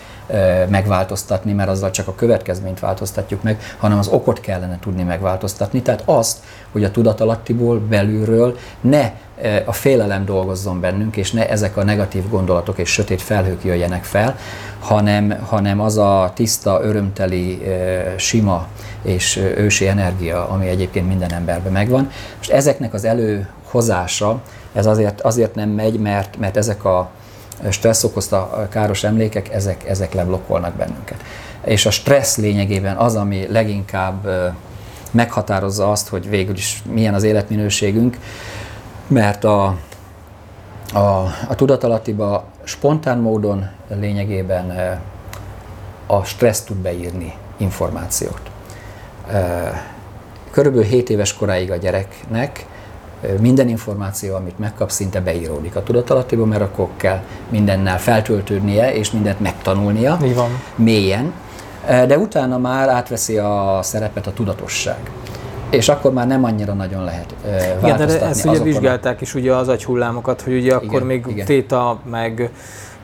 megváltoztatni, mert azzal csak a következményt változtatjuk meg, hanem az okot kellene tudni megváltoztatni. Tehát azt, hogy a tudatalattiból, belülről ne a félelem dolgozzon bennünk, és ne ezek a negatív gondolatok és sötét felhők jöjjenek fel, hanem, hanem az a tiszta, örömteli, sima és ősi energia, ami egyébként minden emberben megvan. Most ezeknek az előhozása, ez azért, azért nem megy, mert, mert ezek a stressz okozta káros emlékek, ezek, ezek leblokkolnak bennünket. És a stressz lényegében az, ami leginkább meghatározza azt, hogy végül is milyen az életminőségünk, mert a, a, a tudatalattiba spontán módon lényegében a stressz tud beírni információt. Körülbelül 7 éves koráig a gyereknek minden információ, amit megkap, szinte beíródik a tudatalattiba, mert akkor kell mindennel feltöltődnie és mindent megtanulnia Így van. mélyen, Eh, de utána már átveszi a szerepet a tudatosság. És akkor már nem annyira nagyon lehet eh, Igen, változtatni de ezt ugye vizsgálták is ugye az agyhullámokat, hogy ugye akkor Igen, még igen. téta, meg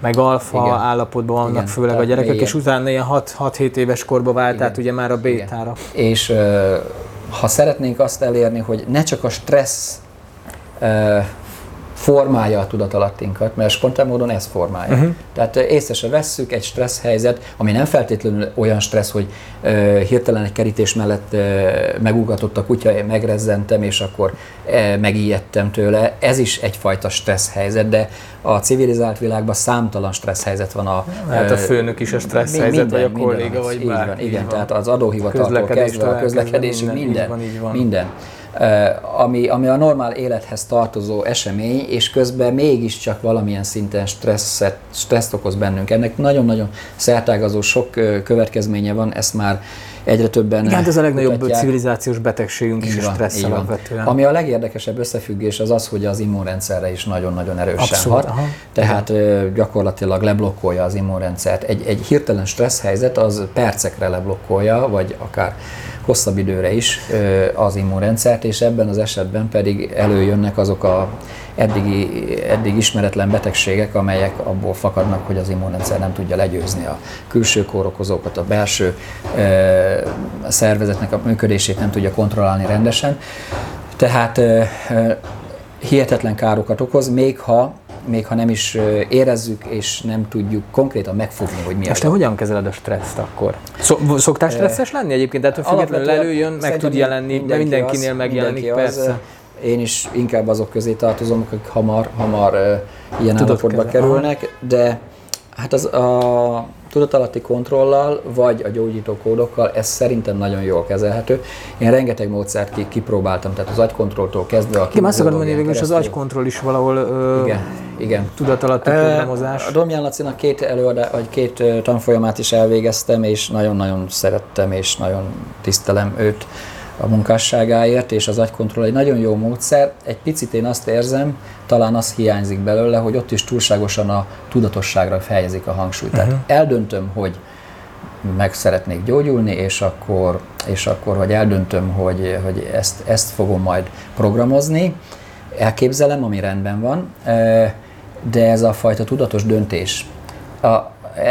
meg alfa Igen. állapotban vannak Igen, főleg a gyerekek, mélyen. és utána ilyen 6-7 éves korba vált Igen. át ugye már a bétára. És ö, ha szeretnénk azt elérni, hogy ne csak a stressz ö, formálja a tudatalattinkat, mert spontán módon ez formálja. Uh-huh. Tehát észre se vesszük egy stressz helyzet, ami nem feltétlenül olyan stressz, hogy ö, hirtelen egy kerítés mellett ö, megugatott a kutya, én megrezzentem, és akkor ö, megijedtem tőle. Ez is egyfajta stressz helyzet, de a civilizált világban számtalan stressz helyzet van a Hát a főnök is a stressz mi- helyzet, vagy a minden, kolléga, minden, vagy így bárki. így igen, van. tehát az adóhivataltól kezdve a közlekedésig minden, minden, így van, így van. minden. Ami, ami a normál élethez tartozó esemény, és közben mégiscsak valamilyen szinten stresszet, stresszt okoz bennünk. Ennek nagyon-nagyon szertágazó sok következménye van, ezt már egyre többen Igen, hát ez a legnagyobb kutatják. civilizációs betegségünk is van, stressz alapvetően. Ami a legérdekesebb összefüggés az az, hogy az immunrendszerre is nagyon-nagyon erősen Abszolút, hat. aha. Tehát ö, gyakorlatilag leblokkolja az immunrendszert. Egy, egy hirtelen stressz helyzet az percekre leblokkolja, vagy akár hosszabb időre is az immunrendszert, és ebben az esetben pedig előjönnek azok a eddigi, eddig ismeretlen betegségek, amelyek abból fakadnak, hogy az immunrendszer nem tudja legyőzni a külső kórokozókat, a belső ö, szervezetnek a működését nem tudja kontrollálni rendesen. Tehát ö, ö, hihetetlen károkat okoz, még ha, még ha nem is érezzük és nem tudjuk konkrétan megfogni, hogy mi az. te hogyan kezeled a stresszt akkor? Szok, szoktál stresszes lenni egyébként? Tehát hogy függetlenül előjön, meg tud jelenni, de mindenki mindenkinél az, megjelenik, mindenki az, persze. Én is inkább azok közé tartozom, akik hamar, hamar ö, ilyen Tudod állapotba kezelni. kerülnek, de hát az a, tudatalatti kontrollal, vagy a gyógyító kódokkal, ez szerintem nagyon jól kezelhető. Én rengeteg módszert ki, kipróbáltam, tehát az agykontrolltól kezdve a Én azt akarom mondani, hogy az agykontroll is valahol ö, igen, igen. tudatalatti programozás. A Domján Lacinak két előadá, vagy két tanfolyamát is elvégeztem, és nagyon-nagyon szerettem, és nagyon tisztelem őt a munkásságáért, és az agykontroll egy nagyon jó módszer. Egy picit én azt érzem, talán az hiányzik belőle, hogy ott is túlságosan a tudatosságra helyezik a hangsúlyt. Uh-huh. Tehát eldöntöm, hogy meg szeretnék gyógyulni, és akkor, és akkor vagy eldöntöm, hogy, hogy ezt, ezt fogom majd programozni, elképzelem, ami rendben van, de ez a fajta tudatos döntés, a,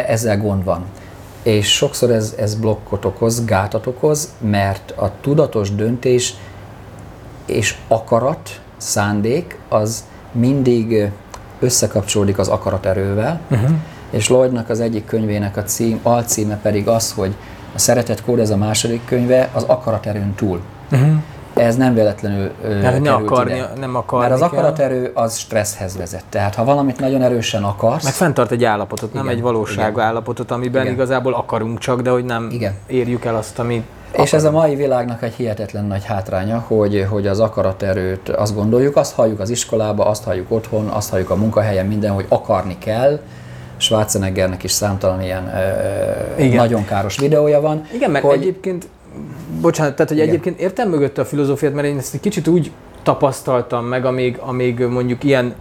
ezzel gond van. És sokszor ez, ez blokkot okoz, gátat okoz, mert a tudatos döntés és akarat, szándék, az mindig összekapcsolódik az akaraterővel, uh-huh. és Lloydnak az egyik könyvének a cím, alcíme pedig az, hogy a Szeretet kód, ez a második könyve, az akaraterőn túl. Uh-huh. Ez nem véletlenül Tehát ne akarni, ide. nem akarni Mert az akaraterő az stresszhez vezet. Tehát ha valamit nagyon erősen akarsz... Meg fenntart egy állapotot, igen, nem egy valóság igen. állapotot, amiben igen. igazából akarunk csak, de hogy nem igen. érjük el azt, amit és ez a mai világnak egy hihetetlen nagy hátránya, hogy, hogy az akaraterőt azt gondoljuk, azt halljuk az iskolába, azt halljuk otthon, azt halljuk a munkahelyen, minden, hogy akarni kell. Schwarzeneggernek is számtalan ilyen Igen. nagyon káros videója van. Igen, meg hogy... egyébként, bocsánat, tehát hogy Igen. egyébként értem mögött a filozófiát, mert én ezt egy kicsit úgy tapasztaltam meg, amíg, amíg mondjuk ilyen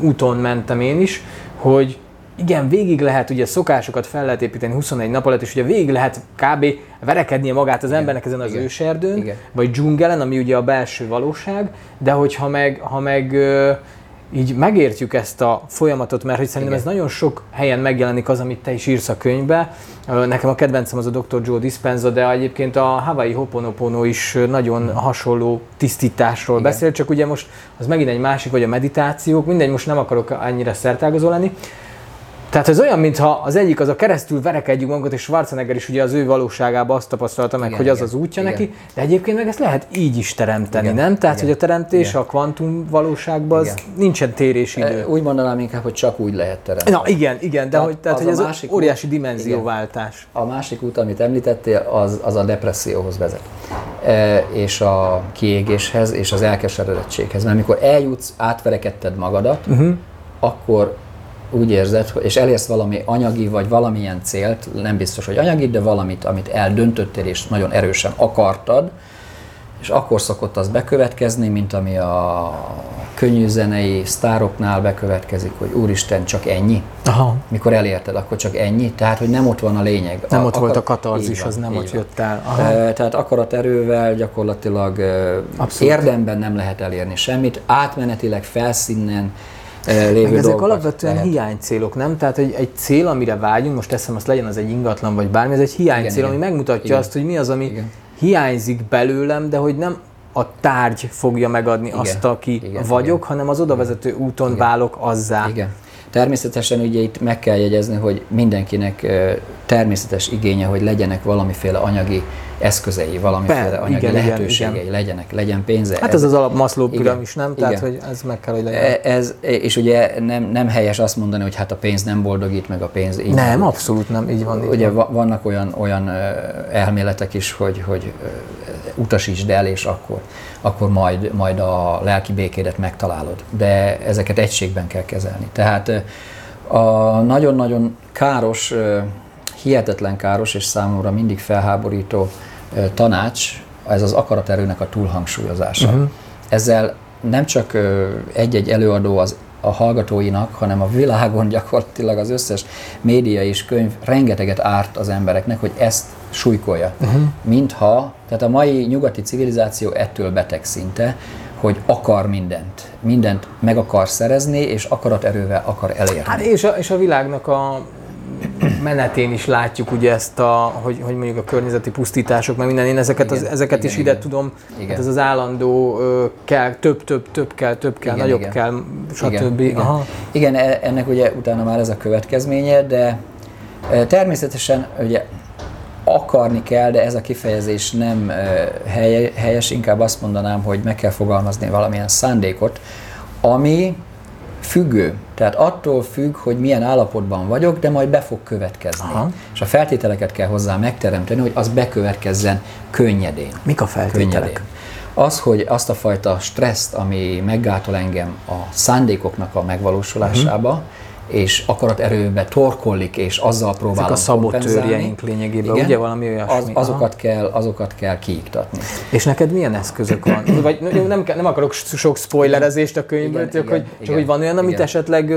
úton mentem én is, hogy igen, végig lehet ugye szokásokat fel lehet építeni 21 nap alatt, és ugye végig lehet kb. verekednie magát az igen, embernek ezen az igen, őserdőn, igen. vagy dzsungelen, ami ugye a belső valóság, de hogyha meg, ha meg így megértjük ezt a folyamatot, mert hogy szerintem Igen. ez nagyon sok helyen megjelenik az, amit te is írsz a könyvbe. Nekem a kedvencem az a Dr. Joe Dispenza, de egyébként a Hawaii Hoponopono is nagyon hmm. hasonló tisztításról Igen. beszél, csak ugye most az megint egy másik, vagy a meditációk, mindegy, most nem akarok annyira szertágazó lenni, tehát ez olyan, mintha az egyik az a keresztül verekedjük magunkat, és Schwarzenegger is ugye az ő valóságában azt tapasztalta meg, igen, hogy az igen, az útja igen. neki, de egyébként meg ezt lehet így is teremteni, igen, nem? Tehát, igen, hogy a teremtés igen. a kvantum valóságban az nincsen térésidő. E, úgy mondanám inkább, hogy csak úgy lehet teremteni. Na igen, igen, de tehát hogy, tehát, az hogy ez másik óriási út, dimenzióváltás. Igen. A másik út, amit említettél, az, az a depresszióhoz vezet. E, és a kiégéshez, és az elkeseredettséghez. Mert amikor eljutsz, átverekedted magadat, uh-huh. akkor úgy érzed, és elérsz valami anyagi, vagy valamilyen célt, nem biztos, hogy anyagi, de valamit, amit eldöntöttél, és nagyon erősen akartad, és akkor szokott az bekövetkezni, mint ami a könnyű zenei sztároknál bekövetkezik, hogy úristen, csak ennyi. Aha. Mikor elérted, akkor csak ennyi. Tehát, hogy nem ott van a lényeg. Nem a, ott akar... volt a katarzis, az nem ott jött el. Aha. E, tehát akarat erővel gyakorlatilag Abszolút. érdemben nem lehet elérni semmit. Átmenetileg, felszínen, lévő Meg ezek alapvetően lehet. hiánycélok, nem? Tehát egy, egy cél, amire vágyunk, most teszem azt legyen az egy ingatlan vagy bármi, ez egy hiánycél, igen, ami igen. megmutatja igen. azt, hogy mi az, ami igen. hiányzik belőlem, de hogy nem a tárgy fogja megadni igen. azt, aki igen, vagyok, igen. hanem az odavezető úton igen. válok azzá. Igen. Természetesen ugye itt meg kell jegyezni, hogy mindenkinek természetes igénye, hogy legyenek valamiféle anyagi eszközei, valamiféle anyagi igen, lehetőségei igen, legyenek, legyen pénze. Hát ez, ez az alap Maslow piramis, nem? Igen. Tehát, hogy ez meg kell, hogy legyen. E, ez, és ugye nem, nem helyes azt mondani, hogy hát a pénz nem boldogít, meg a pénz így Nem, van. abszolút nem, így van. Így ugye van. vannak olyan, olyan elméletek is, hogy, hogy utasítsd el, és akkor, akkor majd, majd a lelki békédet megtalálod. De ezeket egységben kell kezelni. Tehát a nagyon-nagyon káros, hihetetlen káros és számomra mindig felháborító tanács, ez az akaraterőnek a túlhangsúlyozása. Uh-huh. Ezzel nem csak egy-egy előadó az a hallgatóinak, hanem a világon gyakorlatilag az összes média és könyv rengeteget árt az embereknek, hogy ezt súlykolja. Uh-huh. Mintha, tehát a mai nyugati civilizáció ettől beteg szinte, hogy akar mindent. Mindent meg akar szerezni, és akaraterővel akar elérni. Hát és a, és a világnak a menetén is látjuk ugye ezt a, hogy, hogy mondjuk a környezeti pusztítások, meg minden, én ezeket, igen, az, ezeket igen, is igen. ide tudom, igen. Hát ez az állandó kell, több, több, több kell, több kell, igen, nagyobb igen. kell, stb. Igen, igen. Aha. igen, e, ennek ugye utána már ez a következménye, de e, természetesen ugye akarni kell, de ez a kifejezés nem e, helyes, inkább azt mondanám, hogy meg kell fogalmazni valamilyen szándékot, ami függő. Tehát attól függ, hogy milyen állapotban vagyok, de majd be fog következni. Aha. És a feltételeket kell hozzá megteremteni, hogy az bekövetkezzen könnyedén. Mik a feltételek? Könnyedén. Az, hogy azt a fajta stresszt, ami meggátol engem a szándékoknak a megvalósulásába, uh-huh és akaraterőbe torkollik, és azzal próbálom Ezek a szabotőrjeink lényegében, Igen, ugye valami olyasmi? Az, azokat, kell, azokat kell kiiktatni. És neked milyen eszközök van? (coughs) Vagy nem, nem akarok sok spoilerezést a könyvből, Igen, csak, igen, hogy, igen, csak hogy van olyan, amit igen. esetleg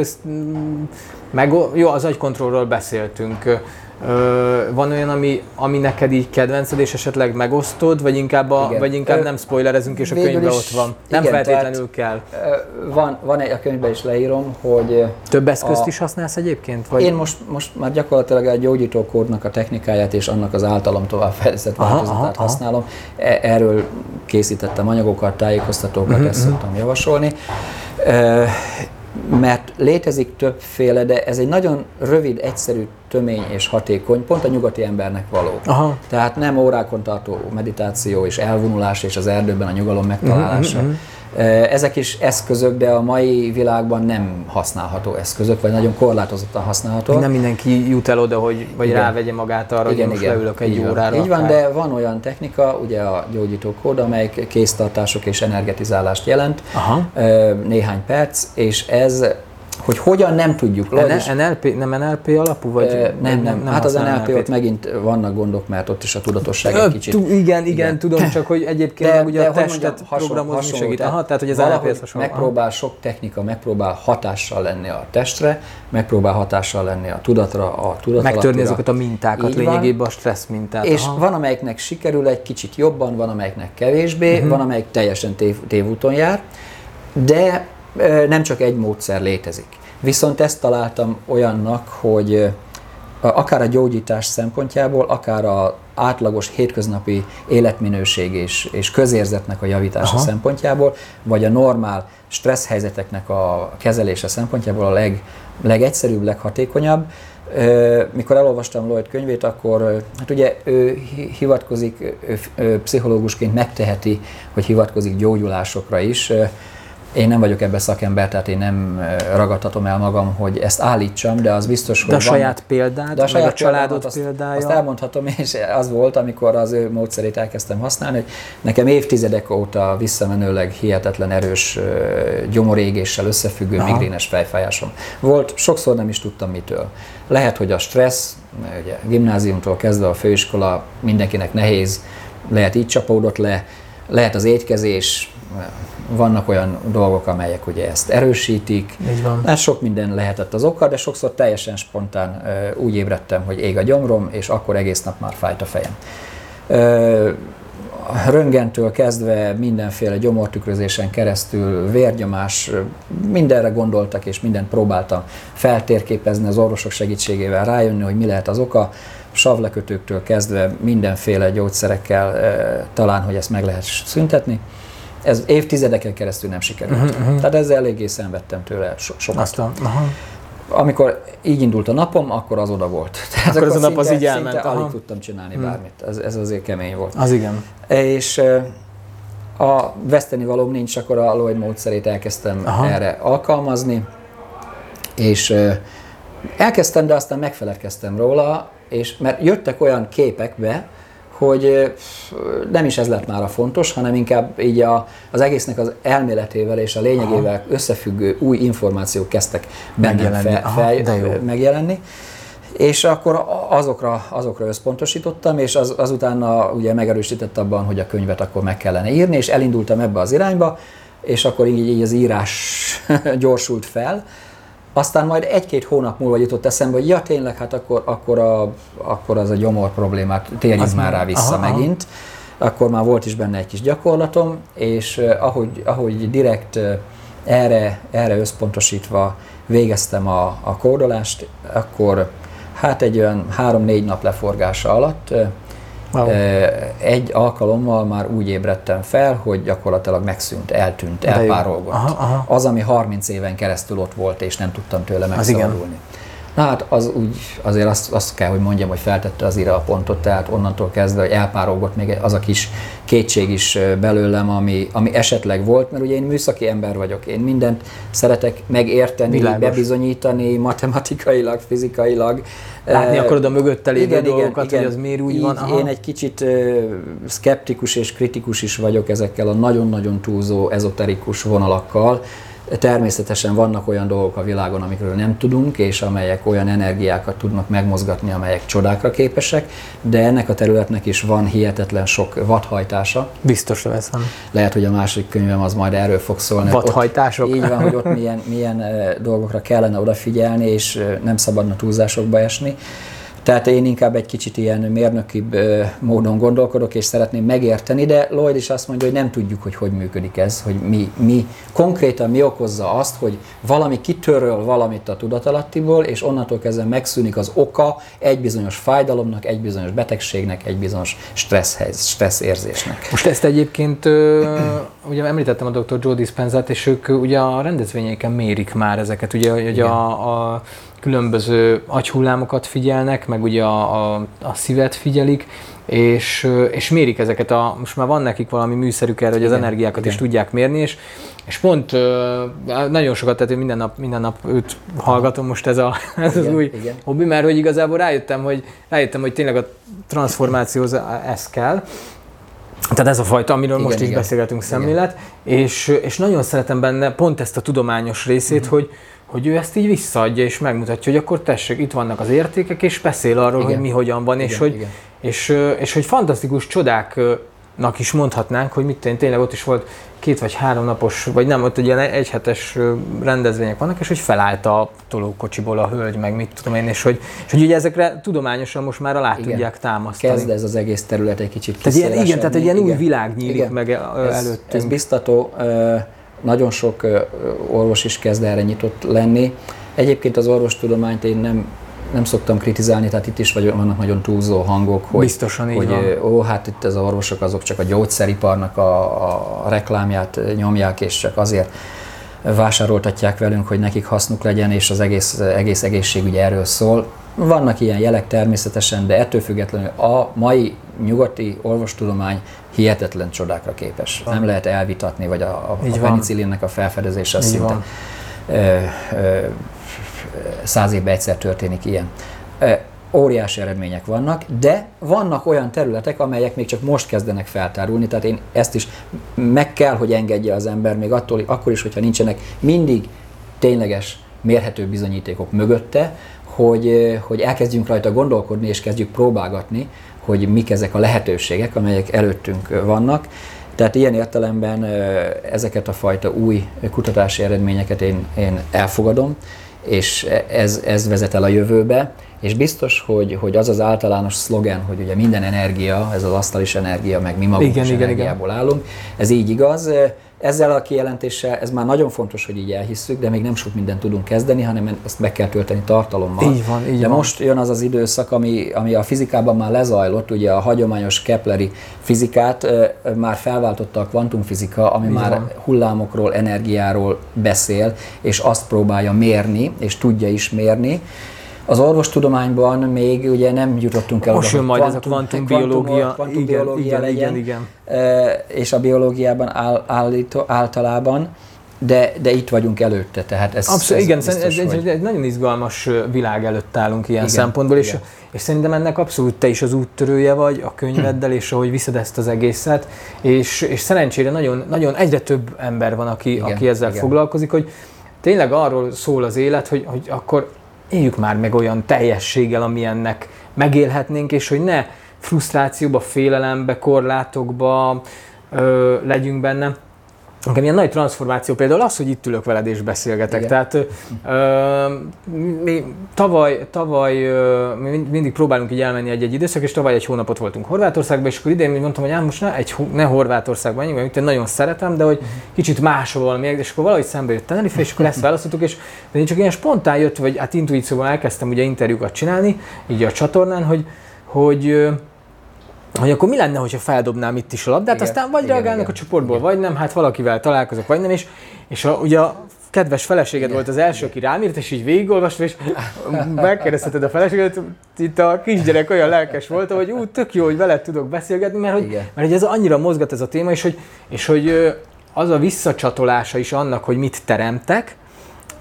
meg, jó, az agykontrollról beszéltünk. Ö, van olyan, ami, ami neked így kedvenced, és esetleg megosztod, vagy inkább, a, Igen. vagy inkább Ö, nem spoilerezünk, és a könyvben is- ott van. Nem igen, feltétlenül kell. Ö, Van, van egy, a könyvben is leírom, hogy Több eszközt a- is használsz egyébként? Vagy? Én most, most már gyakorlatilag a gyógyítókódnak a technikáját és annak az általam továbbfejlesztett változatát aha, aha. használom. E- Erről készítettem anyagokat, tájékoztatókat, Mhm, ezt szoktam javasolni. Ö, Mert létezik többféle, de ez egy nagyon rövid, egyszerű, tömény és hatékony, pont a nyugati embernek való. Aha. Tehát nem órákon tartó meditáció és elvonulás és az erdőben a nyugalom megtalálása. Mhm, Ezek is eszközök, de a mai világban nem használható eszközök, vagy nagyon korlátozottan használható. Nem mindenki jut el oda, hogy vagy Igen. rávegye magát arra, hogy én most leülök egy így van. órára. Így van, de van olyan technika, ugye a gyógyítókód, amely kéztartások és energetizálást jelent, Aha. Néhány perc, és ez, hogy hogyan nem tudjuk. Is- NLP, nem NLP alapú? Vagy Ö, nem, nem, Hát az NLP ott NLP-t? megint vannak gondok, mert ott is a tudatosság egy kicsit. igen, igen, Igen. tudom, csak hogy egyébként De, ugye de a testet mondjam, hasonló- programozni hasonló, segít. Aha, tehát hogy az NLP-hez hasonló. Megpróbál sok technika, megpróbál hatással lenni a testre, megpróbál hatással lenni a tudatra, a tudatalatira. Megtörni azokat a mintákat, Így van. lényegében a stressz mintát. És Aha. van, amelyiknek sikerül egy kicsit jobban, van, amelyiknek kevésbé, uh-huh. van, amelyik teljesen tév, tévúton jár, de nem csak egy módszer létezik. Viszont ezt találtam olyannak, hogy akár a gyógyítás szempontjából, akár a átlagos hétköznapi életminőség és, és közérzetnek a javítása Aha. szempontjából, vagy a normál stressz helyzeteknek a kezelése szempontjából a leg, legegyszerűbb, leghatékonyabb. Mikor elolvastam Lloyd könyvét, akkor hát ugye ő hi- hivatkozik, ő pszichológusként megteheti, hogy hivatkozik gyógyulásokra is. Én nem vagyok ebben szakember, tehát én nem ö, ragadhatom el magam, hogy ezt állítsam, de az biztos, De a hogy van- saját példád, de a saját a családod azt, példája. Azt elmondhatom, és az volt, amikor az ő módszerét elkezdtem használni, hogy nekem évtizedek óta visszamenőleg hihetetlen erős gyomorégéssel összefüggő Aha. migrénes fejfájásom. Volt, sokszor nem is tudtam mitől. Lehet, hogy a stressz, ugye gimnáziumtól kezdve a főiskola mindenkinek nehéz, lehet így csapódott le, lehet az étkezés, vannak olyan dolgok, amelyek ugye ezt erősítik, Így van. Hát sok minden lehetett az oka, de sokszor teljesen spontán úgy ébredtem, hogy ég a gyomrom, és akkor egész nap már fájt a fejem. Röntgentől kezdve mindenféle gyomortükrözésen keresztül, vérnyomás, ö, mindenre gondoltak, és mindent próbáltam feltérképezni az orvosok segítségével, rájönni, hogy mi lehet az oka. Savlekötőktől kezdve mindenféle gyógyszerekkel talán, hogy ezt meg lehet szüntetni. Ez évtizedeken keresztül nem sikerült. Uh-huh, uh-huh. Tehát ezzel eléggé szenvedtem tőle so- sokat. Azt a, aha. Amikor így indult a napom, akkor az oda volt. (laughs) Tehát Akkor az a nap az így elment, Szinte aha. alig tudtam csinálni bármit. Ez, ez azért kemény volt. Az igen. És a veszteni valóm nincs, akkor a Lloyd módszerét elkezdtem Aha. Erre alkalmazni, és elkezdtem, de aztán megfeledkeztem róla, és mert jöttek olyan képek be, hogy nem is ez lett már a fontos, hanem inkább így a, az egésznek az elméletével és a lényegével Aha. összefüggő új információk kezdtek bennem Megjelenni. fe, Aha, fel, de jó. megjelenni. És akkor azokra, azokra összpontosítottam, és az, azutána ugye megerősített abban, hogy a könyvet akkor meg kellene írni, és elindultam ebbe az irányba, és akkor így, így az írás (laughs) gyorsult fel. Aztán majd egy-két hónap múlva jutott eszembe, hogy ja tényleg, hát akkor, akkor, a, akkor az a gyomor problémát térjünk Az már rá vissza aha, aha. megint. Akkor már volt is benne egy kis gyakorlatom, és ahogy, ahogy direkt erre, erre összpontosítva végeztem a, a kódolást, akkor hát egy olyan három-négy nap leforgása alatt Wow. egy alkalommal már úgy ébredtem fel, hogy gyakorlatilag megszűnt, eltűnt, elpárolgott. Aha, aha. Az, ami 30 éven keresztül ott volt, és nem tudtam tőle megszabadulni. Na hát az úgy, azért azt, azt kell, hogy mondjam, hogy feltette az ira a pontot, tehát onnantól kezdve, hogy elpárolgott még az a kis kétség is belőlem, ami, ami esetleg volt, mert ugye én műszaki ember vagyok, én mindent szeretek megérteni, Világos. bebizonyítani (laughs) matematikailag, fizikailag. Látni akarod a mögötte lévő igen, dolgokat, igen, hogy az miért úgy Így van. Aha. Én egy kicsit szkeptikus és kritikus is vagyok ezekkel a nagyon-nagyon túlzó ezoterikus vonalakkal, Természetesen vannak olyan dolgok a világon, amikről nem tudunk, és amelyek olyan energiákat tudnak megmozgatni, amelyek csodákra képesek, de ennek a területnek is van hihetetlen sok vadhajtása. Biztos veszem. Lehet, hogy a másik könyvem az majd erről fog szólni. Vadhajtások? Ott, így van, hogy ott milyen, milyen dolgokra kellene odafigyelni, és nem szabadna túlzásokba esni. Tehát én inkább egy kicsit ilyen mérnökibb módon gondolkodok, és szeretném megérteni, de Lloyd is azt mondja, hogy nem tudjuk, hogy hogy működik ez, hogy mi, mi konkrétan mi okozza azt, hogy valami kitöröl valamit a tudatalattiból, és onnantól kezdve megszűnik az oka egy bizonyos fájdalomnak, egy bizonyos betegségnek, egy bizonyos stressz, stressz érzésnek. Most ezt egyébként, ugye említettem a dr. Joe Dispenza-t, és ők ugye a rendezvényeken mérik már ezeket, ugye, hogy a, a különböző agyhullámokat figyelnek, meg ugye a, a, a szívet figyelik, és, és mérik ezeket a, most már van nekik valami műszerük erre, hogy igen, az energiákat igen. is tudják mérni, és, és pont nagyon sokat, tehát minden nap, minden nap őt hallgatom most ez, a, (laughs) ez igen, az új igen. hobbi, mert hogy igazából rájöttem, hogy, rájöttem, hogy tényleg a transformációhoz ez kell, tehát ez a fajta, amiről igen, most igen. így beszélgetünk szemlélet, és, és nagyon szeretem benne pont ezt a tudományos részét, uh-huh. hogy, hogy ő ezt így visszaadja és megmutatja, hogy akkor tessék, itt vannak az értékek, és beszél arról, igen. hogy mi hogyan van, igen, és, hogy, igen. És, és hogy fantasztikus csodáknak is mondhatnánk, hogy mit tényleg ott is volt két vagy három napos, vagy nem, ott ilyen egyhetes rendezvények vannak, és hogy felállt a tolókocsiból a hölgy, meg mit tudom én, és hogy, és hogy ugye ezekre tudományosan most már alá igen. tudják támasztani. Kezd ez az egész terület egy kicsit tehát ilyen, Igen, tehát egy ilyen igen. új világ nyílik igen. meg előttünk. Ez, ez biztató. Nagyon sok orvos is kezd erre nyitott lenni. Egyébként az orvostudományt én nem, nem szoktam kritizálni, tehát itt is vagy, vannak nagyon túlzó hangok, hogy, Biztosan így hogy van. ó, hát itt az orvosok azok csak a gyógyszeriparnak a, a reklámját nyomják, és csak azért vásároltatják velünk, hogy nekik hasznuk legyen, és az egész, egész egészségügy erről szól. Vannak ilyen jelek természetesen, de ettől függetlenül a mai nyugati orvostudomány hihetetlen csodákra képes. Van. Nem lehet elvitatni, vagy a, a, a penicillinnek a felfedezése szinte ö, ö, száz évben egyszer történik ilyen. Óriási eredmények vannak, de vannak olyan területek, amelyek még csak most kezdenek feltárulni, tehát én ezt is meg kell, hogy engedje az ember, még attól, akkor is, hogyha nincsenek mindig tényleges, mérhető bizonyítékok mögötte, hogy, hogy elkezdjünk rajta gondolkodni, és kezdjük próbálgatni, hogy mik ezek a lehetőségek, amelyek előttünk vannak. Tehát ilyen értelemben ezeket a fajta új kutatási eredményeket én, én elfogadom, és ez, ez vezet el a jövőbe, és biztos, hogy, hogy az az általános szlogen, hogy ugye minden energia, ez az asztalis energia, meg mi magunk igen, is igen, energiából igen. állunk, ez így igaz. Ezzel a kijelentéssel, ez már nagyon fontos, hogy így elhisszük, de még nem sok mindent tudunk kezdeni, hanem ezt meg kell tölteni tartalommal. Így van, így de van. most jön az az időszak, ami, ami a fizikában már lezajlott, ugye a hagyományos Kepleri fizikát már felváltotta a kvantumfizika, ami így már van. hullámokról, energiáról beszél, és azt próbálja mérni, és tudja is mérni. Az orvostudományban még ugye nem jutottunk el Most jön majd ez a kvantumbiológia. Kvantumbiológia igen, legyen, igen, igen. És a biológiában áll, állító, általában de, de itt vagyunk előtte, tehát ez Abszolút, ez igen, biztos, ez, ez, egy, egy nagyon izgalmas világ előtt állunk ilyen igen, szempontból, igen. és, és szerintem ennek abszolút te is az úttörője vagy a könyveddel, és ahogy viszed ezt az egészet, és, és szerencsére nagyon, nagyon egyre több ember van, aki, igen, aki ezzel igen. foglalkozik, hogy tényleg arról szól az élet, hogy, hogy akkor éljük már meg olyan teljességgel, amilyennek megélhetnénk, és hogy ne frusztrációba, félelembe, korlátokba ö, legyünk benne. Nekem ilyen nagy transformáció például az, hogy itt ülök veled és beszélgetek. Igen. Tehát ö, mi tavaly, tavaly ö, mi mindig próbálunk így elmenni egy-egy időszak, és tavaly egy hónapot voltunk Horvátországban, és akkor idén mondtam, hogy ám most ne, egy, ne Horvátországban menjünk, mert én nagyon szeretem, de hogy uh-huh. kicsit máshol valami, és akkor valahogy szembe jött Tenerife, és akkor ezt választottuk, és én csak ilyen spontán jött, vagy hát intuícióval elkezdtem ugye interjúkat csinálni, így a csatornán, hogy, hogy hogy akkor mi lenne, hogyha feldobnám itt is a labdát, igen, aztán vagy igen, reagálnak igen, a csoportból, igen. vagy nem, hát valakivel találkozok, vagy nem, és, és a, ugye a kedves feleséged Igen. volt az első, aki rám írt, és így végigolvastad, és megkérdezheted a feleséget, itt a kisgyerek olyan lelkes volt, hogy ú, tök jó, hogy veled tudok beszélgetni, mert hogy, mert hogy ez annyira mozgat ez a téma, és hogy, és hogy az a visszacsatolása is annak, hogy mit teremtek,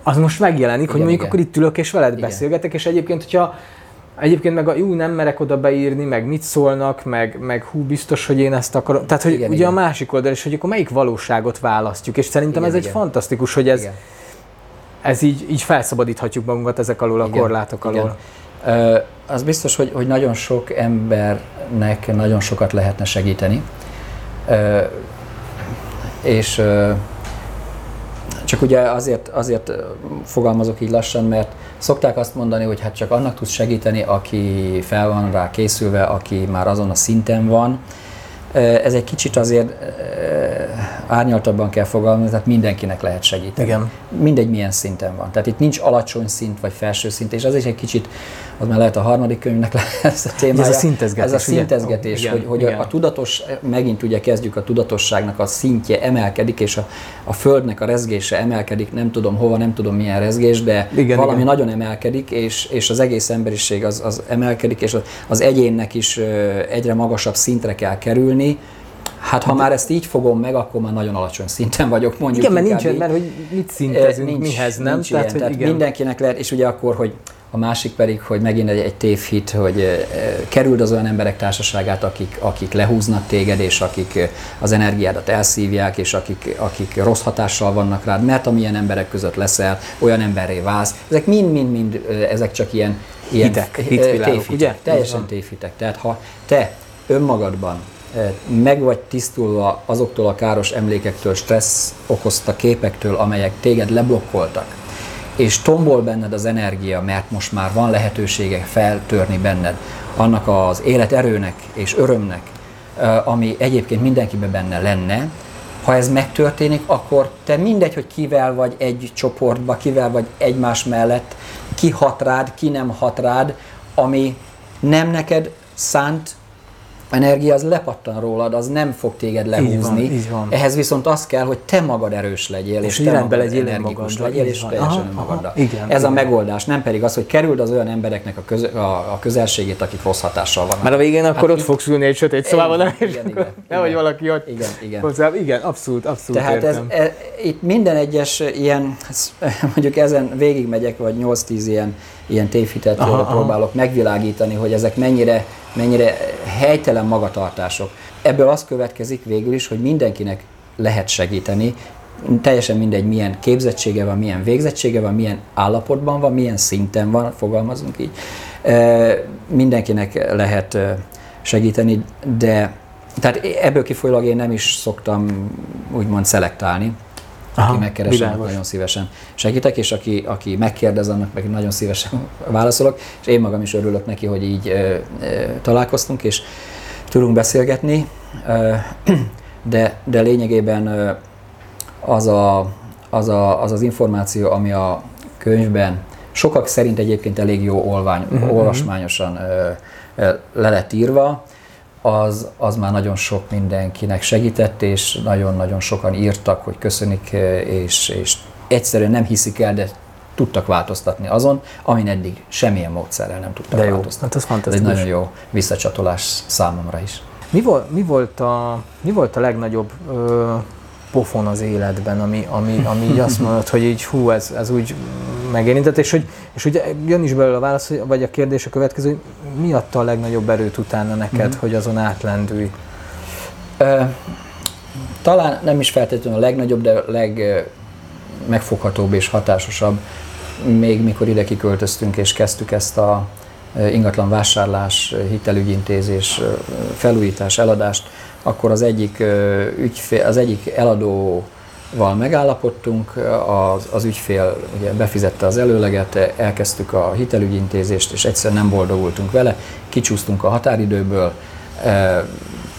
az most megjelenik, igen, hogy mondjuk igen. akkor itt ülök és veled igen. beszélgetek, és egyébként, hogyha Egyébként meg a jó, nem merek oda beírni, meg mit szólnak, meg, meg hú, biztos, hogy én ezt akarom. Tehát, hogy igen, ugye igen. a másik oldal is, hogy akkor melyik valóságot választjuk, és szerintem igen, ez igen. egy fantasztikus, hogy ez, igen. ez így, így felszabadíthatjuk magunkat ezek alól, igen, a korlátok alól. Igen. Ö, az biztos, hogy, hogy nagyon sok embernek nagyon sokat lehetne segíteni. Ö, és ö, csak ugye azért, azért fogalmazok így lassan, mert szokták azt mondani, hogy hát csak annak tudsz segíteni, aki fel van rá készülve, aki már azon a szinten van. Ez egy kicsit azért árnyaltabban kell fogalmazni, tehát mindenkinek lehet segíteni. Igen. Mindegy milyen szinten van. Tehát itt nincs alacsony szint vagy felső szint, és az is egy kicsit az már lehet a harmadik könyvnek (laughs) lesz a témája. Ez a szintezgetés. Ez a szintezgetés, ugye? hogy, hogy igen. A, tudatos, megint ugye kezdjük a tudatosságnak a szintje emelkedik, és a, a földnek a rezgése emelkedik, nem tudom hova, nem tudom milyen rezgés, de igen, valami igen. nagyon emelkedik, és, és az egész emberiség az, az emelkedik, és az egyénnek is egyre magasabb szintre kell kerülni, Hát ha már ezt így fogom meg, akkor már nagyon alacsony szinten vagyok, mondjuk. Igen, mert nincs, mert hogy mit szintezünk, nincs, mihez nem. Nincs tehát, ilyen, hogy tehát igen. mindenkinek lehet, és ugye akkor, hogy a másik pedig, hogy megint egy, egy tévhit, hogy kerüld az olyan emberek társaságát, akik, akik lehúznak téged, és akik az energiádat elszívják, és akik, akik rossz hatással vannak rád, mert amilyen emberek között leszel, olyan emberré válsz. Ezek mind-mind-mind, ezek csak ilyen, ilyen hitek, hitvilágok, ugye? Teljesen tévhitek. Tehát ha te önmagadban meg vagy tisztulva azoktól a káros emlékektől, stressz okozta képektől, amelyek téged leblokkoltak, és tombol benned az energia, mert most már van lehetősége feltörni benned annak az életerőnek és örömnek, ami egyébként mindenkiben benne lenne, ha ez megtörténik, akkor te mindegy, hogy kivel vagy egy csoportba, kivel vagy egymás mellett, ki hat rád, ki nem hat rád, ami nem neked szánt energia az lepattan rólad, az nem fog téged lehúzni. Így van, így van. Ehhez viszont az kell, hogy te magad erős legyél, és, és te magad legyél energikus legyél, és teljesen önmagaddal. Igen, Ez igen. a megoldás, nem pedig az, hogy kerüld az olyan embereknek a, köz, a, a közelségét, akik rossz hatással vannak. Mert a végén akkor hát ott fogsz ülni egy sötét szobában, nem? Igen, igen, Nehogy valaki ott igen, igen. hozzá. Igen, abszolút, abszolút Tehát ez, e, itt minden egyes ilyen, (laughs) mondjuk ezen végigmegyek, vagy 8-10 ilyen, ilyen tévhitet aha, próbálok aha. megvilágítani, hogy ezek mennyire mennyire helytelen magatartások. Ebből az következik végül is, hogy mindenkinek lehet segíteni, teljesen mindegy, milyen képzettsége van, milyen végzettsége van, milyen állapotban van, milyen szinten van, fogalmazunk így. Mindenkinek lehet segíteni, de tehát ebből kifolyólag én nem is szoktam úgymond szelektálni. Aha, aki megkeres, nagyon szívesen segítek, és aki, aki megkérdez, annak meg nagyon szívesen (laughs) válaszolok, és én magam is örülök neki, hogy így ö, ö, találkoztunk, és tudunk beszélgetni, ö, (clears throat) de, de lényegében ö, az, a, az, a, az az információ, ami a könyvben sokak szerint egyébként elég jó olvány, uh-huh. olvasmányosan ö, ö, le lett írva, az, az már nagyon sok mindenkinek segített, és nagyon-nagyon sokan írtak, hogy köszönik, és, és egyszerűen nem hiszik el, de tudtak változtatni azon, amin eddig semmilyen módszerrel nem tudtak de jó, változtatni. Hát ez fantasztikus. Ez egy nagyon jó visszacsatolás számomra is. Mi volt, mi volt, a, mi volt a legnagyobb ö, pofon az életben, ami, ami, ami így azt mondod, hogy így hú, ez, ez úgy megérintett, és hogy, és ugye jön is belőle a válasz, vagy a kérdés a következő, hogy mi adta a legnagyobb erőt utána neked, mm-hmm. hogy azon átlendülj? Talán nem is feltétlenül a legnagyobb, de a legmegfoghatóbb és hatásosabb, még mikor ide kiköltöztünk és kezdtük ezt a ingatlan vásárlás, hitelügyintézés, felújítás, eladást, akkor az egyik, ügyfél, az egyik eladó val megállapodtunk, az, az ügyfél ugye befizette az előleget, elkezdtük a hitelügyintézést, és egyszerűen nem boldogultunk vele, kicsúsztunk a határidőből,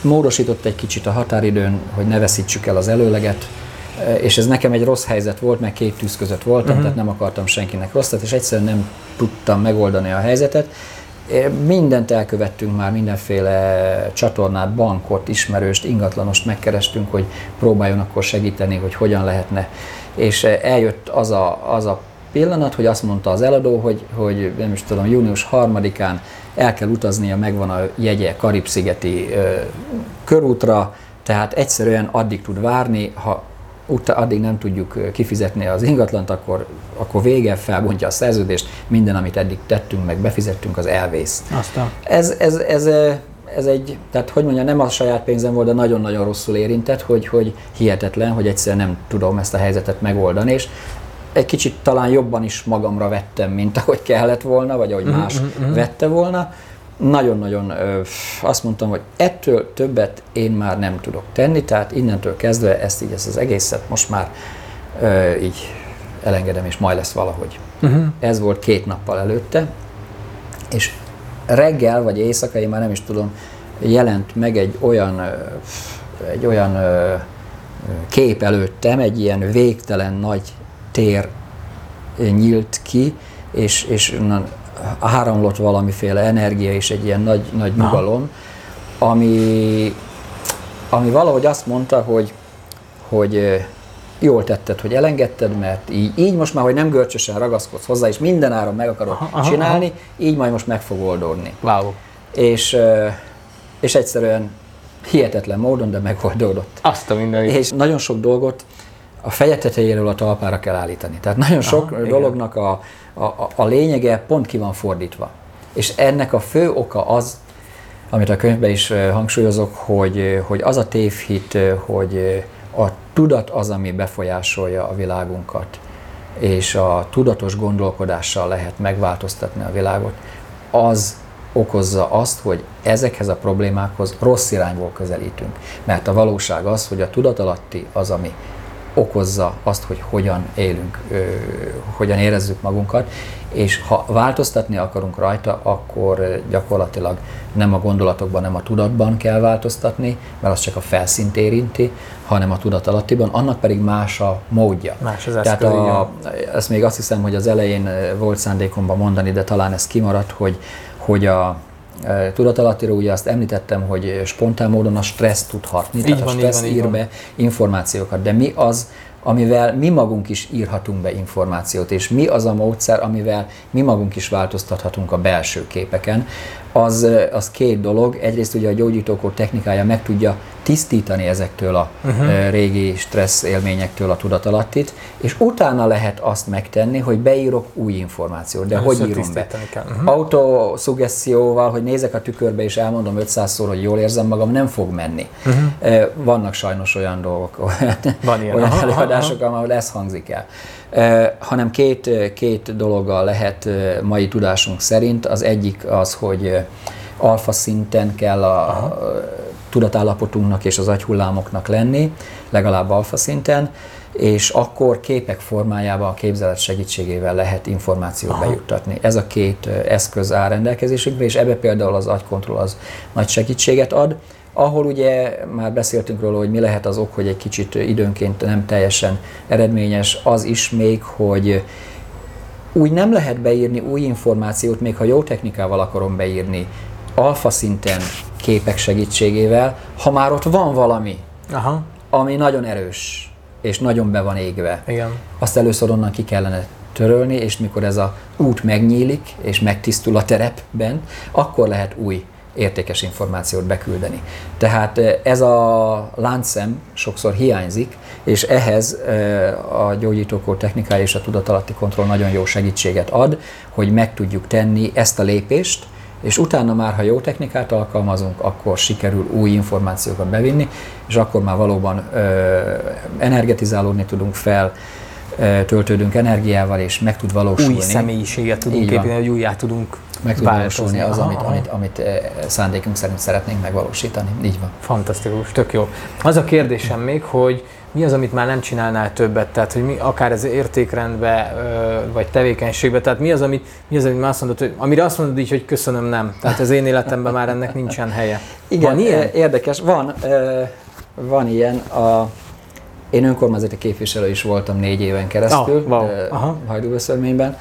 módosított egy kicsit a határidőn, hogy ne veszítsük el az előleget, és ez nekem egy rossz helyzet volt, mert két tűz között voltam, uh-huh. tehát nem akartam senkinek rosszat, és egyszerűen nem tudtam megoldani a helyzetet, Mindent elkövettünk már, mindenféle csatornát, bankot, ismerőst, ingatlanost megkerestünk, hogy próbáljon akkor segíteni, hogy hogyan lehetne. és eljött az a, az a pillanat, hogy azt mondta az eladó, hogy, hogy nem is tudom, június 3-án el kell utaznia, megvan a jegye Karib-szigeti körútra, tehát egyszerűen addig tud várni, ha utána addig nem tudjuk kifizetni az ingatlant, akkor, akkor vége, felbontja a szerződést, minden, amit eddig tettünk, meg befizettünk, az elvész. Aztán. Ez, ez, ez, ez egy, tehát hogy mondja, nem a saját pénzem volt, de nagyon-nagyon rosszul érintett, hogy, hogy hihetetlen, hogy egyszerűen nem tudom ezt a helyzetet megoldani, és egy kicsit talán jobban is magamra vettem, mint ahogy kellett volna, vagy ahogy más uh-huh. vette volna. Nagyon-nagyon azt mondtam, hogy ettől többet én már nem tudok tenni, tehát innentől kezdve ezt így, ezt az egészet most már ö, így elengedem, és majd lesz valahogy. Uh-huh. Ez volt két nappal előtte, és reggel vagy éjszaka, én már nem is tudom, jelent meg egy olyan, egy olyan kép előttem, egy ilyen végtelen nagy tér nyílt ki, és, és áramlott valamiféle energia és egy ilyen nagy, nagy nyugalom, ami, ami valahogy azt mondta, hogy, hogy jól tetted, hogy elengedted, mert így, így most már, hogy nem görcsösen ragaszkodsz hozzá, és minden áron meg akarod aha, csinálni, aha. így majd most meg fog oldódni. Wow. És, és egyszerűen hihetetlen módon, de megoldódott. Azt a minden. És nagyon sok dolgot a feje tetejéről a talpára kell állítani. Tehát nagyon sok Aha, dolognak a, a, a lényege pont ki van fordítva. És ennek a fő oka az, amit a könyvben is hangsúlyozok, hogy, hogy az a tévhit, hogy a tudat az, ami befolyásolja a világunkat, és a tudatos gondolkodással lehet megváltoztatni a világot, az okozza azt, hogy ezekhez a problémákhoz rossz irányból közelítünk. Mert a valóság az, hogy a tudatalatti az, ami okozza azt, hogy hogyan élünk, hogyan érezzük magunkat, és ha változtatni akarunk rajta, akkor gyakorlatilag nem a gondolatokban, nem a tudatban kell változtatni, mert az csak a felszínt érinti, hanem a tudatalattiban, annak pedig más a módja. Más az Tehát a, ezt még azt hiszem, hogy az elején volt szándékomban mondani, de talán ez kimaradt, hogy, hogy a, tudatalattiról ugye azt említettem, hogy spontán módon a stressz tud hatni, így tehát van, a stressz van, ír be információkat, de mi az, amivel mi magunk is írhatunk be információt, és mi az a módszer, amivel mi magunk is változtathatunk a belső képeken, az, az két dolog. Egyrészt ugye a gyógyítókor technikája meg tudja tisztítani ezektől a uh-huh. régi stressz élményektől a tudatalattit, és utána lehet azt megtenni, hogy beírok új információt. De Először hogy írom be? Kell. Uh-huh. Autoszugesszióval, hogy nézek a tükörbe és elmondom 500-szor, hogy jól érzem magam, nem fog menni. Uh-huh. Vannak sajnos olyan dolgok, (laughs) Van ilyen. (laughs) olyan aha, előadások, ahol ez hangzik el. Hanem két, két dologgal lehet mai tudásunk szerint. Az egyik az, hogy alfa szinten kell a, Aha tudatállapotunknak és az agyhullámoknak lenni, legalább alfa szinten, és akkor képek formájában a képzelet segítségével lehet információt Aha. bejuttatni. Ez a két eszköz áll rendelkezésünkre, és ebbe például az agykontroll az nagy segítséget ad, ahol ugye már beszéltünk róla, hogy mi lehet az ok, hogy egy kicsit időnként nem teljesen eredményes, az is még, hogy úgy nem lehet beírni új információt, még ha jó technikával akarom beírni, alfa szinten képek segítségével, ha már ott van valami, Aha. ami nagyon erős, és nagyon be van égve, Igen. azt először onnan ki kellene törölni, és mikor ez a út megnyílik, és megtisztul a terepben, akkor lehet új értékes információt beküldeni. Tehát eh, ez a láncszem sokszor hiányzik, és ehhez eh, a gyógyítókor technikája és a tudatalatti kontroll nagyon jó segítséget ad, hogy meg tudjuk tenni ezt a lépést, és utána már, ha jó technikát alkalmazunk, akkor sikerül új információkat bevinni, és akkor már valóban ö, energetizálódni tudunk fel, ö, töltődünk energiával, és meg tud valósulni. Új személyiséget tudunk építeni, hogy újjá tudunk meg tud valósulni az, aha, amit, aha. amit, amit szándékunk szerint szeretnénk megvalósítani. Így van. Fantasztikus, tök jó. Az a kérdésem még, hogy mi az, amit már nem csinálnál többet, tehát hogy mi, akár ez értékrendbe, vagy tevékenységbe, tehát mi az, amit, mi az, amit már azt mondod, hogy, amire azt mondod így, hogy köszönöm, nem. Tehát az én életemben már ennek nincsen helye. Igen, van ilyen? érdekes, van, van ilyen. A, én önkormányzati képviselő is voltam négy éven keresztül, oh, wow. Hajdúböszörményben,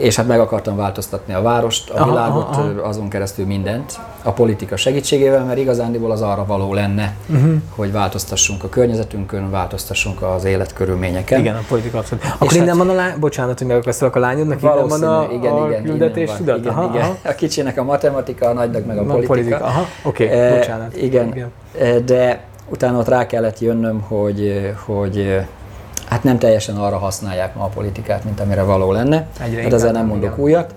és hát meg akartam változtatni a várost, a világot, aha, aha. azon keresztül mindent a politika segítségével, mert igazándiból az arra való lenne, uh-huh. hogy változtassunk a környezetünkön, változtassunk az életkörülményeken. Igen, a politika abszolút. Akkor hát- innen van a lány, bocsánat, hogy megakasztalak a lányodnak, innen van a, igen, a igen, küldetés, tudat? Igen, aha, igen. aha. A kicsinek a matematika, a nagynak meg a Van politika. politika, aha, oké, Eh, bocsánat. Igen, Igen. Eh, de utána ott rá kellett jönnöm, hogy, hogy hát nem teljesen arra használják ma a politikát, mint amire való lenne. Egyre Hát ezzel nem mondok igen. újat,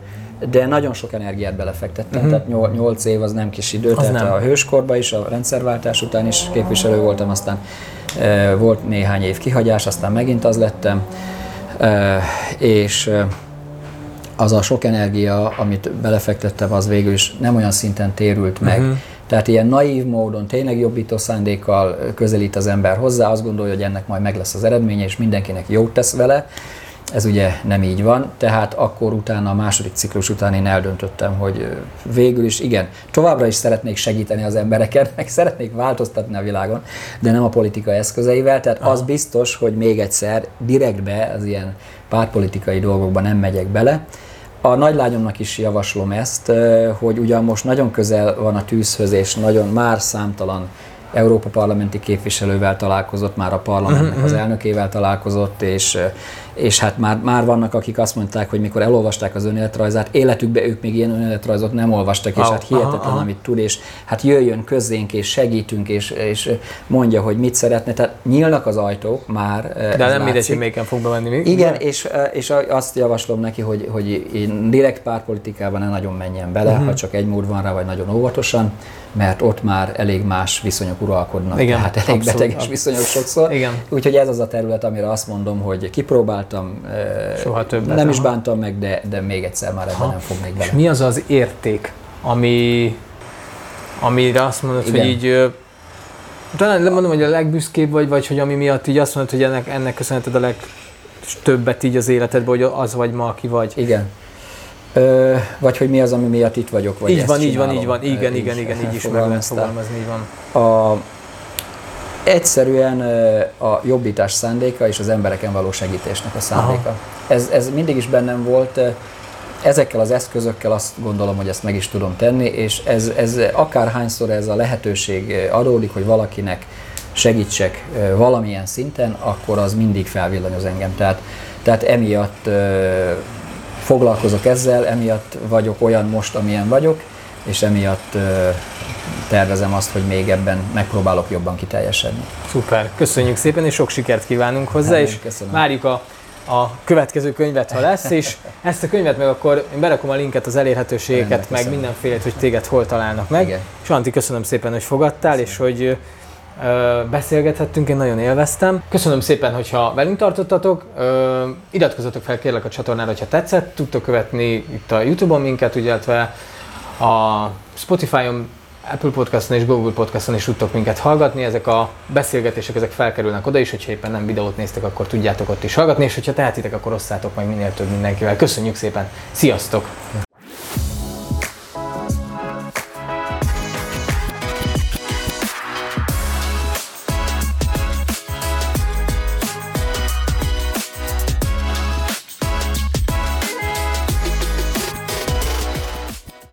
de nagyon sok energiát belefektettem, uh-huh. tehát 8 év az nem kis idő, Az tehát nem. a hőskorban is, a rendszerváltás után is képviselő voltam, aztán e, volt néhány év kihagyás, aztán megint az lettem, e, és e, az a sok energia, amit belefektettem, az végül is nem olyan szinten térült meg. Uh-huh. Tehát ilyen naív módon, tényleg jobbító szándékkal közelít az ember hozzá, azt gondolja, hogy ennek majd meg lesz az eredménye, és mindenkinek jót tesz vele. Ez ugye nem így van, tehát akkor utána, a második ciklus után én eldöntöttem, hogy végül is igen, továbbra is szeretnék segíteni az embereket, meg szeretnék változtatni a világon, de nem a politika eszközeivel, tehát Aha. az biztos, hogy még egyszer direktbe az ilyen pártpolitikai dolgokba nem megyek bele. A nagylányomnak is javaslom ezt, hogy ugyan most nagyon közel van a tűzhöz, és nagyon már számtalan Európa parlamenti képviselővel találkozott, már a parlamentnek az elnökével találkozott, és, és hát már, már vannak, akik azt mondták, hogy mikor elolvasták az önéletrajzát, életükben ők még ilyen önéletrajzot nem olvastak, és Au, hát hihetetlen, aha, aha. amit tud, és hát jöjjön közzénk, és segítünk, és, és mondja, hogy mit szeretne. Tehát nyílnak az ajtók már. De ez nem mindegy, hogy melyiken fog bemenni még. Igen, és, és azt javaslom neki, hogy, hogy én direkt pártpolitikában ne nagyon menjen bele, uh-huh. ha csak egy mód van rá, vagy nagyon óvatosan, mert ott már elég más viszonyok uralkodnak, Igen, tehát elég abszolút, beteges viszonyok sokszor. Igen. Úgyhogy ez az a terület, amire azt mondom, hogy kipróbáltam, eh, Soha többet, nem is bántam meg, de, de még egyszer már ebben nem fognék És bele. mi az az érték, ami, amire azt mondod, Igen. hogy így talán nem mondom, hogy a legbüszkébb vagy, vagy hogy ami miatt így azt mondod, hogy ennek, ennek köszönheted a legtöbbet így az életedben, hogy az vagy ma, aki vagy. Igen. Ö, vagy hogy mi az, ami miatt itt vagyok, vagy így van, így van, így van, igen, igen, igen, így is meg lehet fogalmazni, így van. A, egyszerűen a jobbítás szándéka és az embereken való segítésnek a szándéka. Ez, ez mindig is bennem volt. Ezekkel az eszközökkel azt gondolom, hogy ezt meg is tudom tenni, és ez, ez akárhányszor ez a lehetőség adódik, hogy valakinek segítsek valamilyen szinten, akkor az mindig felvillanyoz engem. Tehát, tehát emiatt foglalkozok ezzel, emiatt vagyok olyan most, amilyen vagyok, és emiatt tervezem azt, hogy még ebben megpróbálok jobban kiteljesedni. Szuper, köszönjük szépen, és sok sikert kívánunk hozzá, Hát, és köszönöm. várjuk a, a következő könyvet, ha lesz, és (laughs) ezt a könyvet meg akkor én berakom a linket, az elérhetőségeket, Rendben, meg köszönöm. mindenfélét, hogy téged hol találnak meg. Igen. És köszönöm szépen, hogy fogadtál, és hogy ö, beszélgethettünk, én nagyon élveztem. Köszönöm szépen, hogyha velünk tartottatok. Ö, iratkozzatok fel kérlek a csatornára, hogyha tetszett. Tudtok követni itt a Youtube-on minket, ugye, illetve a Spotify-on, Apple Podcaston és Google Podcaston is tudtok minket hallgatni. Ezek a beszélgetések ezek felkerülnek oda is, hogyha éppen nem videót néztek, akkor tudjátok ott is hallgatni, és hogyha tehetitek, akkor osszátok meg minél több mindenkivel. Köszönjük szépen, sziasztok!